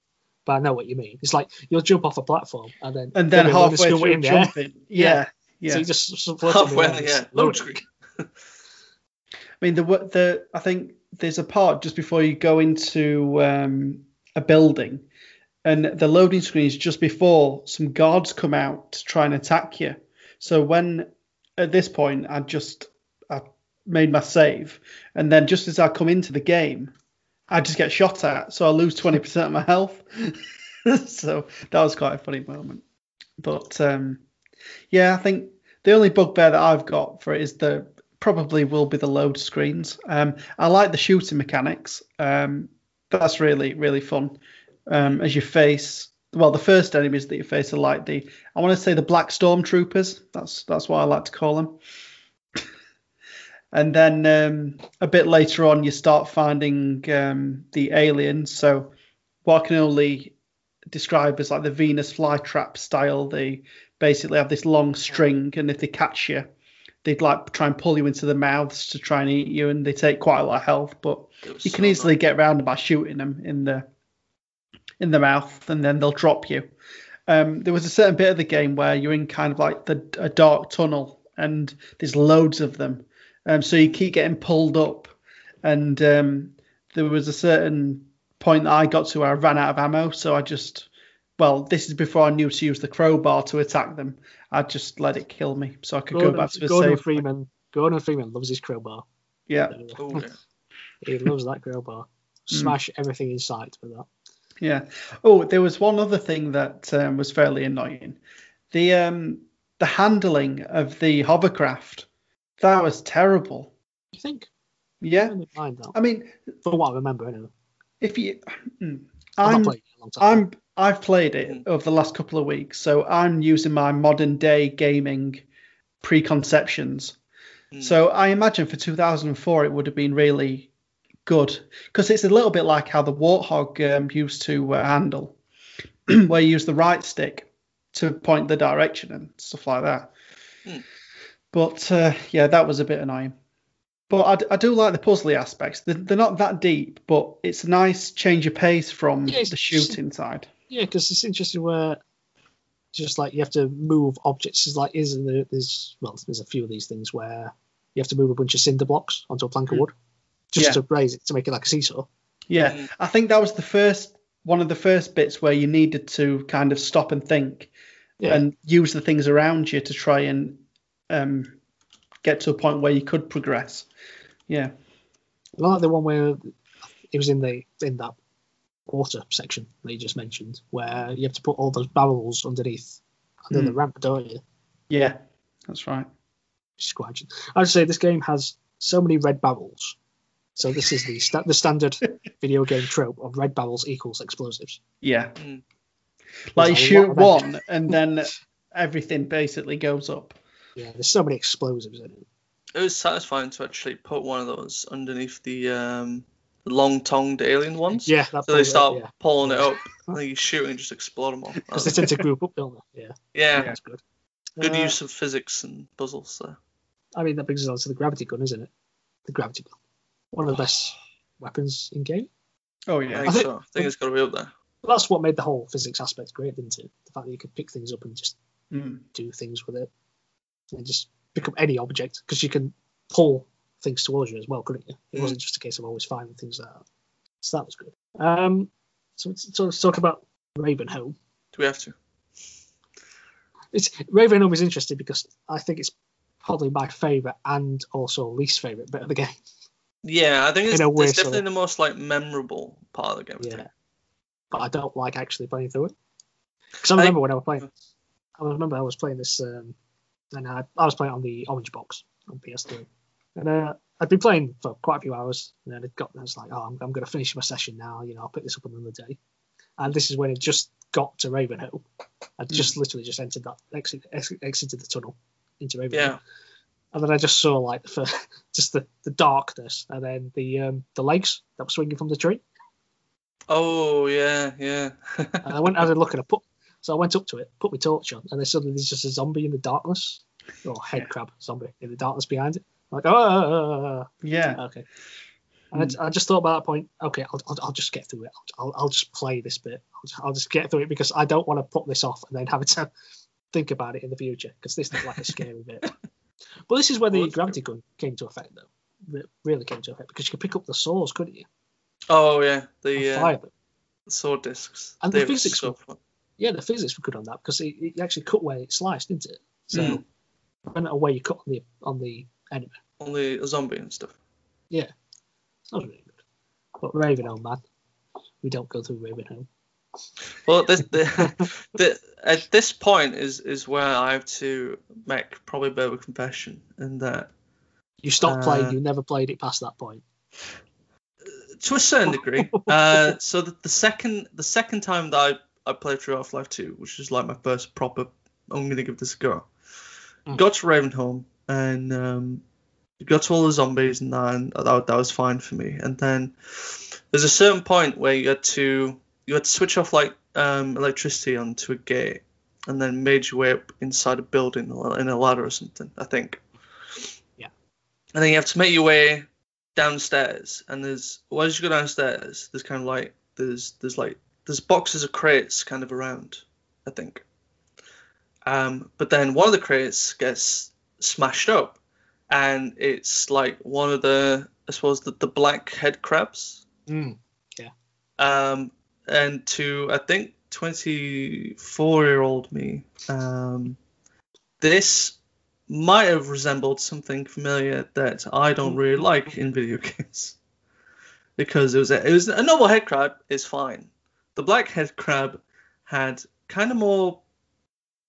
But I know what you mean. It's like you'll jump off a platform and then and then there'll be a load of halfway through in the air. jumping, yeah, yeah. So you just sort of float Halfway, in the air, yeah, it's load loading. screen. I mean, the the I think there's a part just before you go into um, a building, and the loading screen is just before some guards come out to try and attack you. So when at this point I just I made my save, and then just as I come into the game, I just get shot at, so I lose twenty percent of my health. so that was quite a funny moment. But um, yeah, I think the only bugbear that I've got for it is the probably will be the load screens. Um, I like the shooting mechanics. Um, that's really really fun. Um, as you face, well, the first enemies that you face are like the I want to say the black stormtroopers. That's that's what I like to call them. And then um, a bit later on, you start finding um, the aliens. So, what I can only describe as like the Venus flytrap style. They basically have this long string, and if they catch you, they'd like try and pull you into the mouths to try and eat you, and they take quite a lot of health. But you can so easily nice. get around them by shooting them in the in the mouth, and then they'll drop you. Um, there was a certain bit of the game where you're in kind of like the a dark tunnel, and there's loads of them. Um, so you keep getting pulled up, and um, there was a certain point that I got to where I ran out of ammo, so I just well, this is before I knew to use the crowbar to attack them. I just let it kill me, so I could go back to the Gordon save. point. Freeman. Gordon Freeman loves his crowbar. Yeah, Oh, yeah. He loves that crowbar. Smash everything in sight with that. Yeah. Oh, there was one other thing that um, was fairly annoying. The um, the handling of the hovercraft. That was terrible. You think? Yeah. don't mind. I mean, For what I remember, anyway. if you, mm, I've I'm played it in a long time. I'm I've played it over the last couple of weeks, so I'm using my modern day gaming preconceptions. Mm. So I imagine for 2004 it would have been really good because it's a little bit like how the Warthog um, used to uh, handle, where you use the right stick to point the direction and stuff like that. Hmm. But uh, yeah, that was a bit annoying. But I, d- I do like the puzzly aspects. They're, they're not that deep, but it's a nice change of pace from Yeah, the shooting side. Yeah, because it's interesting where just like you have to move objects. Is like isn't there? There's well, there's a few of these things where you have to move a bunch of cinder blocks onto a plank of Mm. wood just Yeah. to raise it to make it like a seesaw. Yeah, Mm. I think that was the first one of the first bits where you needed to kind of stop and think Yeah. and use the things around you to try and um, get to a point where you could progress. Yeah, I like the one where it was in the in that water section that you just mentioned, where you have to put all those barrels underneath under the Mm. ramp, don't you? yeah, that's right. Which is quite interesting. I'd say this game has so many red barrels. So this is the sta- the standard video game trope of red barrels equals explosives. Yeah, Mm. like you shoot lot of red- one and then everything basically goes up. Yeah, there's so many explosives in it. It was satisfying to actually put one of those underneath the um, long-tongued alien ones. Yeah, that's So they start yeah. pulling it up, and then you shoot and just explode them all. Because they tend to group up, don't they? Yeah, yeah, that's good. good Uh, use of physics and puzzles there. I mean, that brings us on to the gravity gun, isn't it? The gravity gun, one of the best weapons in game. Oh I yeah, think think- so. I think it's got to be up there. That's what made the whole physics aspect great, didn't it? The fact that you could pick things up and just Mm. do things with it, and just pick up any object because you can pull things towards you as well, couldn't you? It Mm. wasn't just a case of always finding things out. So that was good. Um, so, so let's talk about Ravenholm. Do we have to? It's Ravenholm is interesting because I think it's probably my favourite and also least favourite bit of the game. Yeah, I think it's, In a way, it's definitely so- the most like memorable part of the game. Yeah, but I don't like actually playing through it because I remember when I was playing. I remember I was playing this, um, and I, I was playing on the Orange Box on PS3, and uh, I'd been playing for quite a few hours, and then it got. I was like, oh, I'm, I'm going to finish my session now. You know, I'll pick this up another day. And this is when it just got to Ravenhill. I just literally just entered that exit, ex- exited the tunnel into Ravenhill. Yeah. And then I just saw like the just the, the darkness, and then the um, the legs that were swinging from the tree. Oh yeah, yeah. And I went had a look and I put so I went up to it, put my torch on, and then suddenly there's just a zombie in the darkness. Or head crab zombie in the darkness behind it. I'm like, oh yeah. okay. And I j- I, just thought about that point, okay, I'll, I'll, I'll just get through it. I'll, I'll just play this bit. I'll just, I'll just get through it because I don't want to put this off and then have to think about it in the future because this is like a scary bit. But this is where the Well, gravity gun came to effect, though. Re- really came to effect because you could pick up the saws, couldn't you? Oh yeah, the uh, sword discs. And They the physics so were-. Yeah, the physics were good on that because it, it actually cut where it sliced, didn't it? So Mm. matter where you cut on the on the enemy, on the zombie and stuff. Yeah, that was really good. But Ravenholm, man, we don't go through Ravenholm. Well, this, the, the, at this point is is where I have to make probably a bit of a confession, in that You stopped Uh, playing. You never played it past that point. to a certain degree. uh, so the, the second the second time that I, I played through Half Life Two, which is like my first proper, I'm gonna give this a go. Mm. Got to Ravenholm and um, got to all the zombies and that, and that, that was fine for me. And then there's a certain point where you had to you had to switch off like um, electricity onto a gate, and then made your way up inside a building in a ladder or something. I think. Yeah. And then you have to make your way downstairs, and there's as you go downstairs, there's kind of like there's there's like there's boxes of crates kind of around. I think. Um, but then one of the crates gets smashed up, and it's like one of the I suppose the, the black head crabs. Mm. Yeah. Um, and to I think 24 year old me, um, this might have resembled something familiar that I don't really like in video games. because it was a, it was a normal head crab is fine. The black head crab had kind of more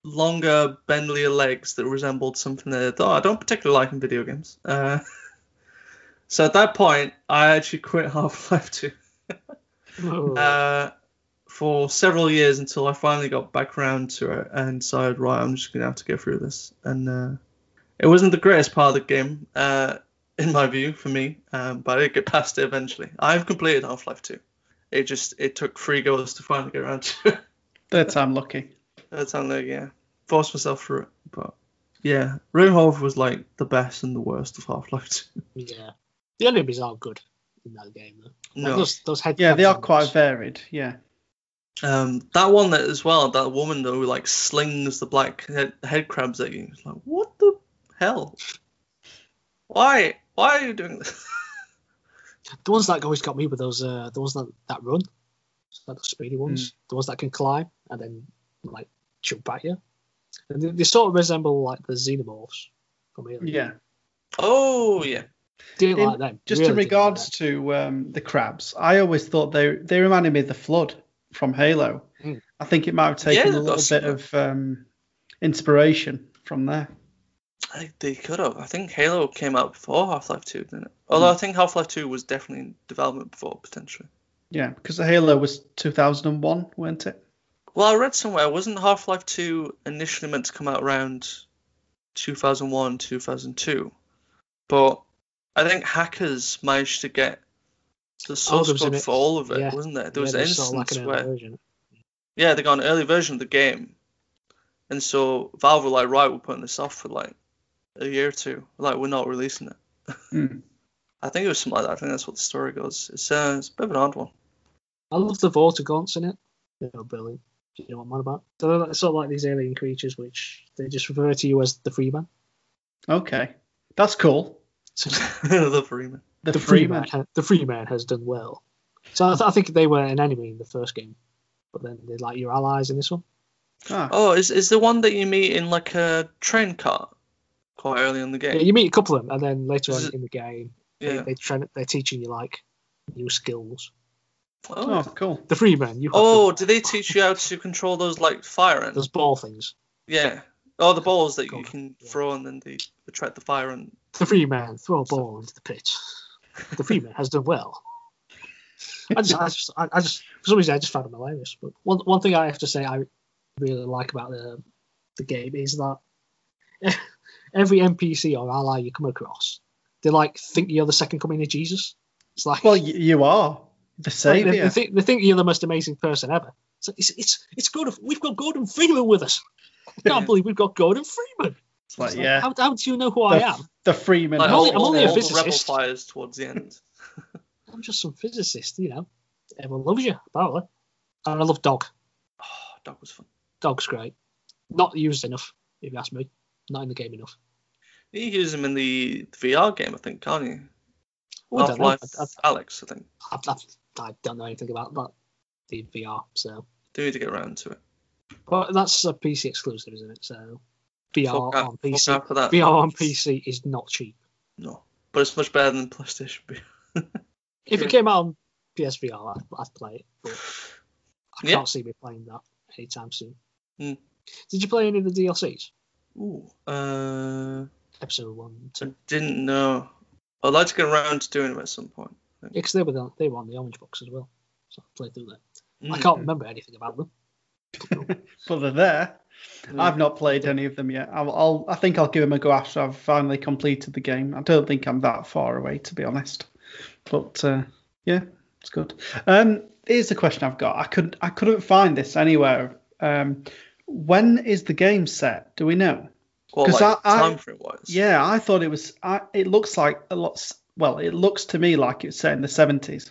longer, bendlier legs that resembled something that oh, I don't particularly like in video games. Uh, so at that point, I actually quit Half Life 2 Oh. uh, for several years until I finally got back around to it and decided, right, I'm just going to have to go through this. And uh, it wasn't the greatest part of the game, uh, in my view, for me, um, but I did get past it eventually. I've completed Half Life 2. It just it took three goals to finally get around to it. Third time lucky. That's how like yeah, forced myself through it. But yeah, Ravenholm was like the best and the worst of Half Life yeah. The enemies are good in that game though. Like No, those, those head Yeah, they are crabs quite varied. Yeah. um, that one that as well. That woman though, who like slings the black head, head crabs at you. It's like what the hell? Why? Why are you doing this? The ones that always got me were those uh, the ones that, that run, like the speedy Hmm. ones, the ones that can climb and then like jump at you. And they, they sort of resemble like the xenomorphs from Alien. Yeah. Oh yeah, Didn't In- like them. Just really in regards like to um, the crabs, I always thought they they reminded me of the flood from Halo. Mm. I think it might have taken Yeah, a little bit of um, inspiration from there. I think they could have. I think Halo came out before Half Life 2, didn't it? Although hmm. I think Half Life 2 was definitely in development before potentially. Yeah, because the Halo was 2001, weren't it? Well, I read somewhere wasn't Half Life 2 initially meant to come out around 2001, 2002, but I think hackers managed to get the oh, source there code an- for all of it, yeah. wasn't there? that. There was Yeah, an there's sort of instance like an where version. yeah, they got an early version of the game, and so Valve were like, right, we're putting this off for like a year or two, like we're not releasing it. Hmm. I think it was something like that. I think that's what the story goes. It's, uh, it's a bit of an odd one. I love the Vortigaunts in it. They're brilliant. Do you know what I'm on about? So they're sort of like these alien creatures which they just refer to you as the Freeman. Okay, that's cool. So the Freeman. The, the free Freeman, ha- the Freeman has done well. So I, th- I think they were an enemy in the first game, but then they're like your allies in this one. Ah, Oh, is is the one that you meet in like a train car quite early in the Yeah, game? you meet a couple of them, and then later on it- in the game, Yeah. they, they try, they're teaching you like new skills. oh, Oh, cool. The Freeman, you oh the- do they teach you how to control those like fire ends? those ball things. Yeah. Oh, the balls that you can Yeah. throw and then they attract the fire and. The Freeman throw a ball into the pit. The Freeman has done well. I just, I just, I I just, for some reason, I just found it hilarious. But one, one thing I have to say I really like about the the game is that every NPC or ally you come across, they like think you're the second coming of Jesus. It's like, Well, you are the like, they, savior. they, think, they think you're the most amazing person ever. So it's, it's, it's good. We've got Gordon Freeman with us. I can't believe we've got Gordon Freeman. It's like, It's like, yeah, How, how do you know who the, I am? the Freeman. Like I'm only- all, I'm only a all the rebel fires towards the end. I'm just some physicist, you know. Everyone loves you, apparently. And I love Dog. Oh, dog was fun. Dog's great. Not used enough, if you ask me. Not in the game enough. You use them in the VR game, I think, can't you? Oh, I don't know. Half-Life I, I, Alyx, I think. I, I, I don't know anything about that. The VR, so. Do need to get around to it. But that's a PC exclusive, isn't it? So VR out- on PC. VR on PC is not cheap. No, but it's much better than PlayStation. VR. If it came out on PSVR, I'd, I'd play it. But I can't see me playing that anytime soon. Hmm. Did you play any of the DLCs? Ooh, uh, Episode one, two. I didn't know. I'd like to get around to doing them at some point. Yeah, because they were on, they were on the Orange Box as well. So I played through them. I Mm. can't remember anything about them. but they're there. Mm. I've not played any of them yet. I'll, I'll I think I'll give them a go after I've finally completed the game. I don't think I'm that far away to be honest, but uh, yeah, it's good. Um, here's the question I've got. I could I couldn't find this anywhere. Um, when is the game set? Do we know? Well, 'Cause like I- I- time frame wise. Yeah, I thought it was. I, it looks like a lot. Well, it looks to me like it's set in the 70s.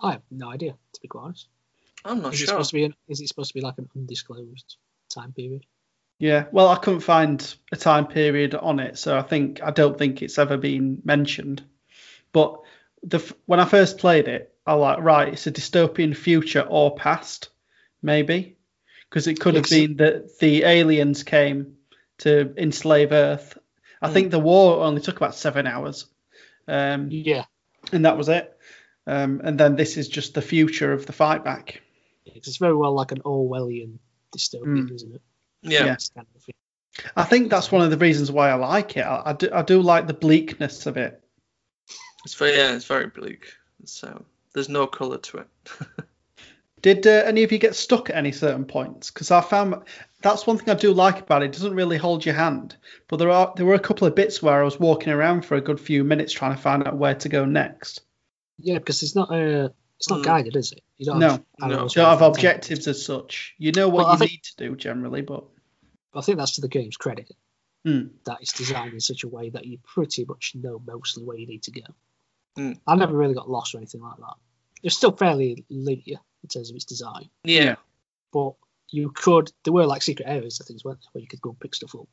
I have no idea, to be quite honest. I'm not Is it sure. supposed to be? An, is it supposed to be like an undisclosed time period? Yeah, well, I couldn't find a time period on it, so I think I don't think it's ever been mentioned. But the when I first played it, I like right, it's a dystopian future or past, maybe, because it could have Yes. been that the aliens came to enslave Earth. I Hmm. think the war only took about seven hours, um, Yeah, and that was it. Um, and then this is just the future of the fight back. it's very well like an Orwellian dystopian, Mm. isn't it? yeah. Yeah. Kind of. I think that's one of the reasons why I like it. I, I do, I do like the bleakness of it. It's very yeah, it's very bleak. So there's no color to it. Did uh, any of you get stuck at any certain points? Because I found that's one thing I do like about it. It doesn't really hold your hand, but there are there were a couple of bits where I was walking around for a good few minutes trying to find out where to go next. Yeah, because it's not uh, it's not Mm. guided, is it? You don't No. have No. You don't have where to objectives as such. You know what Well, you think- need to do generally, but I think that's to the game's credit. Hmm. That it's designed in such a way that you pretty much know mostly where you need to go. Hmm. I never really got lost or anything like that. It's still fairly linear in terms of its design, Yeah. Yeah. but you could. There were like secret areas, I think, weren't there, where you could go and pick stuff up.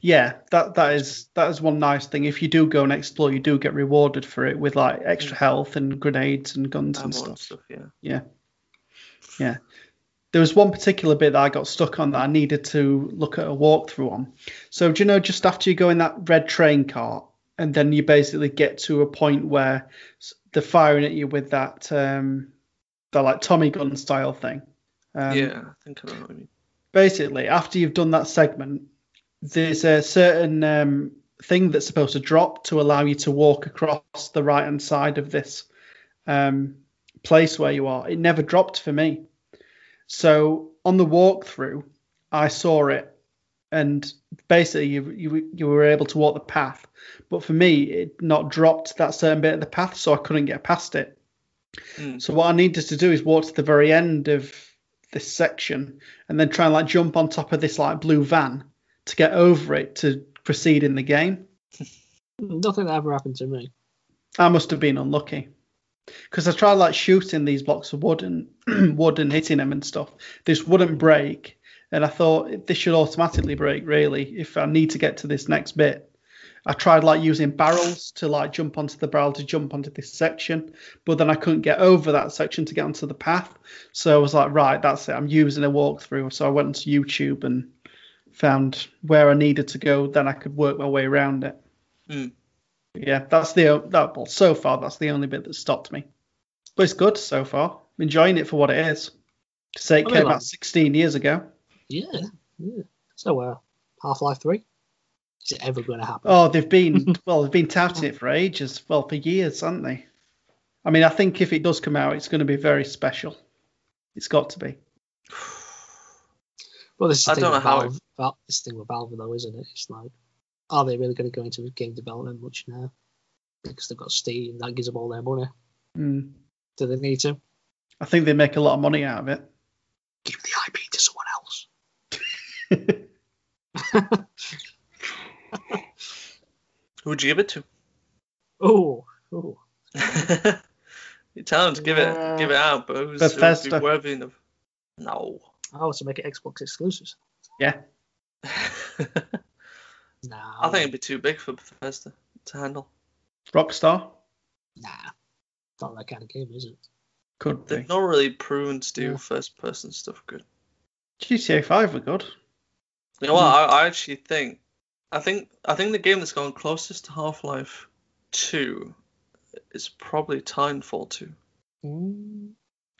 yeah, that that is that is one nice thing. If you do go and explore, you do get rewarded for it with like extra health and grenades and guns and Ammo stuff. and stuff. Yeah. there was one particular bit that I got stuck on that I needed to look at a walkthrough on. So do you know just after you go in that red train cart and then you basically get to a point where they're firing at you with that um the like Tommy gun style thing. Um, yeah. I think I know what you mean. Basically, after you've done that segment, there's a certain um, thing that's supposed to drop to allow you to walk across the right hand side of this um, place where you are. It never dropped for me. So on the walkthrough, I saw it, and basically you, you you were able to walk the path. But for me, it not dropped that certain bit of the path, so I couldn't get past it. Mm. So what I needed to do is walk to the very end of this section, and then try and like jump on top of this like blue van to get over it to proceed in the game. Nothing that ever happened to me. I must have been unlucky. Because I tried like shooting these blocks of wood and wood and hitting them and stuff. This wouldn't break, and I thought this should automatically break. Really, if I need to get to this next bit, I tried like using barrels to like jump onto the barrel to jump onto this section, but then I couldn't get over that section to get onto the path. So I was like, right, that's it. I'm using a walkthrough. So I went to YouTube and found where I needed to go. Then I could work my way around it. Mm. Yeah, that's the that well, so far that's the only bit that stopped me. But it's good so far. I'm enjoying it for what it is. To say it I mean, came like- out 16 years ago. Yeah, yeah. So, uh, Half Life 3? Is it ever going to happen? Oh, they've been well, they've been touting it for ages. Well, for years, haven't they? I mean, I think if it does come out, it's going to be very special. It's got to be. Well, this is the I thing don't with know how Valve, this thing with Valve, though, isn't it? It's like, are they really going to go into game development much now? Because they've got Steam, that gives them all their money. Mm. Do they need to? I think they make a lot of money out of it. Give the IP to someone else. Who would you give it to? Oh, oh. you tell them to give it give it out, but who's who would Bethesda. be worthy enough? No. Oh, to make it Xbox exclusives. Yeah. No. I think it'd be too big for Bethesda to handle. Rockstar Nah. Not that kind of game, is it? could. They've not really proven to do Yeah. first person stuff good. GTA 5 were good. You know what? I, I actually think, I think, I think the game that's gone closest to Half Life Two is probably Titanfall Two. Mm.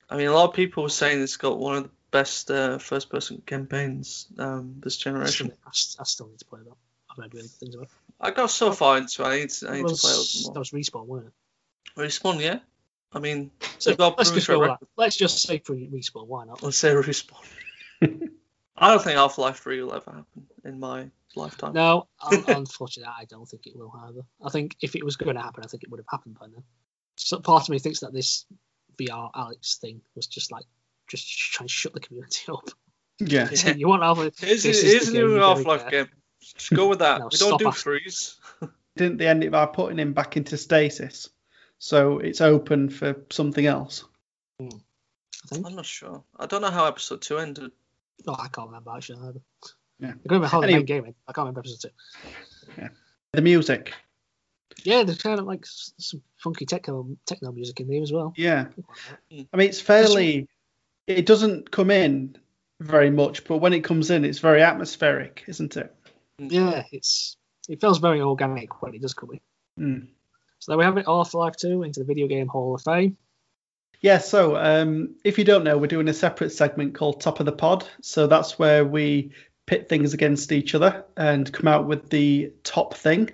I mean, a lot of people were saying it's got one of the best uh, first person campaigns um, this generation. I still need to play that. I've heard really good things about it. I got so far into it. I need to, I It need to play was, little that was respawn, wasn't it? Respawn, yeah. I mean, So got let's just go record. Let's just say for respawn. Why not? Let's say respawn. I don't think Half Life 3 will ever happen in my lifetime. No, un- unfortunately, I don't think it will either. I think if it was going to happen, I think it would have happened by now. So part of me thinks that this VR Alyx thing was just like just trying to shut the community up. Yeah. Yeah. Saying, you want Alpha? Here's, This is here's the a game new you Half don't Life game. Just go with that. No, we don't do asking. threes. Didn't they end it by putting him back into stasis? So it's open for something else. Hmm. I think. I'm not sure. I don't know how episode two ended. No, I can't remember actually either. Yeah. I can remember how the Anyway. main game ended. I can't remember episode two. The music. Yeah, there's kind of like some funky techno techno music in there as well. Yeah. Mm. I mean, it's fairly. It doesn't come in very much, but when it comes in, it's very atmospheric, isn't it? Yeah, it's it feels very organic when it does come in. Mm. So there we have it, Half-Life 2 into the Video Game Hall of Fame. Yeah, so um, if you don't know, we're doing a separate segment called Top of the Pod. So that's where we pit things against each other and come out with the top thing.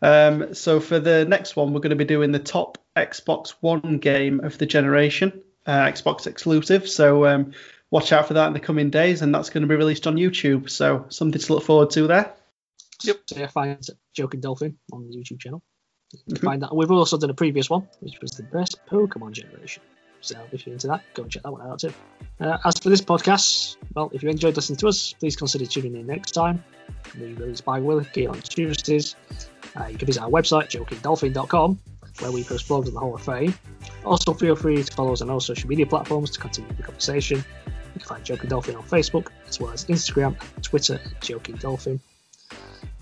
Um, so for the next one, we're going to be doing the top Xbox One game of the generation, uh, Xbox exclusive. So um, watch out for that in the coming days, and that's going to be released on YouTube. So something to look forward to there. Yep. So yeah, find Joking Dolphin on the YouTube channel. You can Mhm. find that. We've also done a previous one, which was the best Pokemon generation. So if you're into that, go and check that one out too. Uh, as for this podcast, well, if you enjoyed listening to us, please consider tuning in next time. We release by Wilkie on Tuesdays. Uh, you can visit our website, jokingdolphin.com, where we post blogs on the Hall of Fame. Also, feel free to follow us on all social media platforms to continue the conversation. You can find Joking Dolphin on Facebook, as well as Instagram and Twitter Joking Dolphin.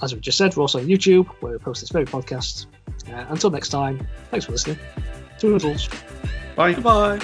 As we just said, we're also on YouTube, where we post this very podcast. Uh, until next time, thanks for listening. Toodles. Bye. Goodbye.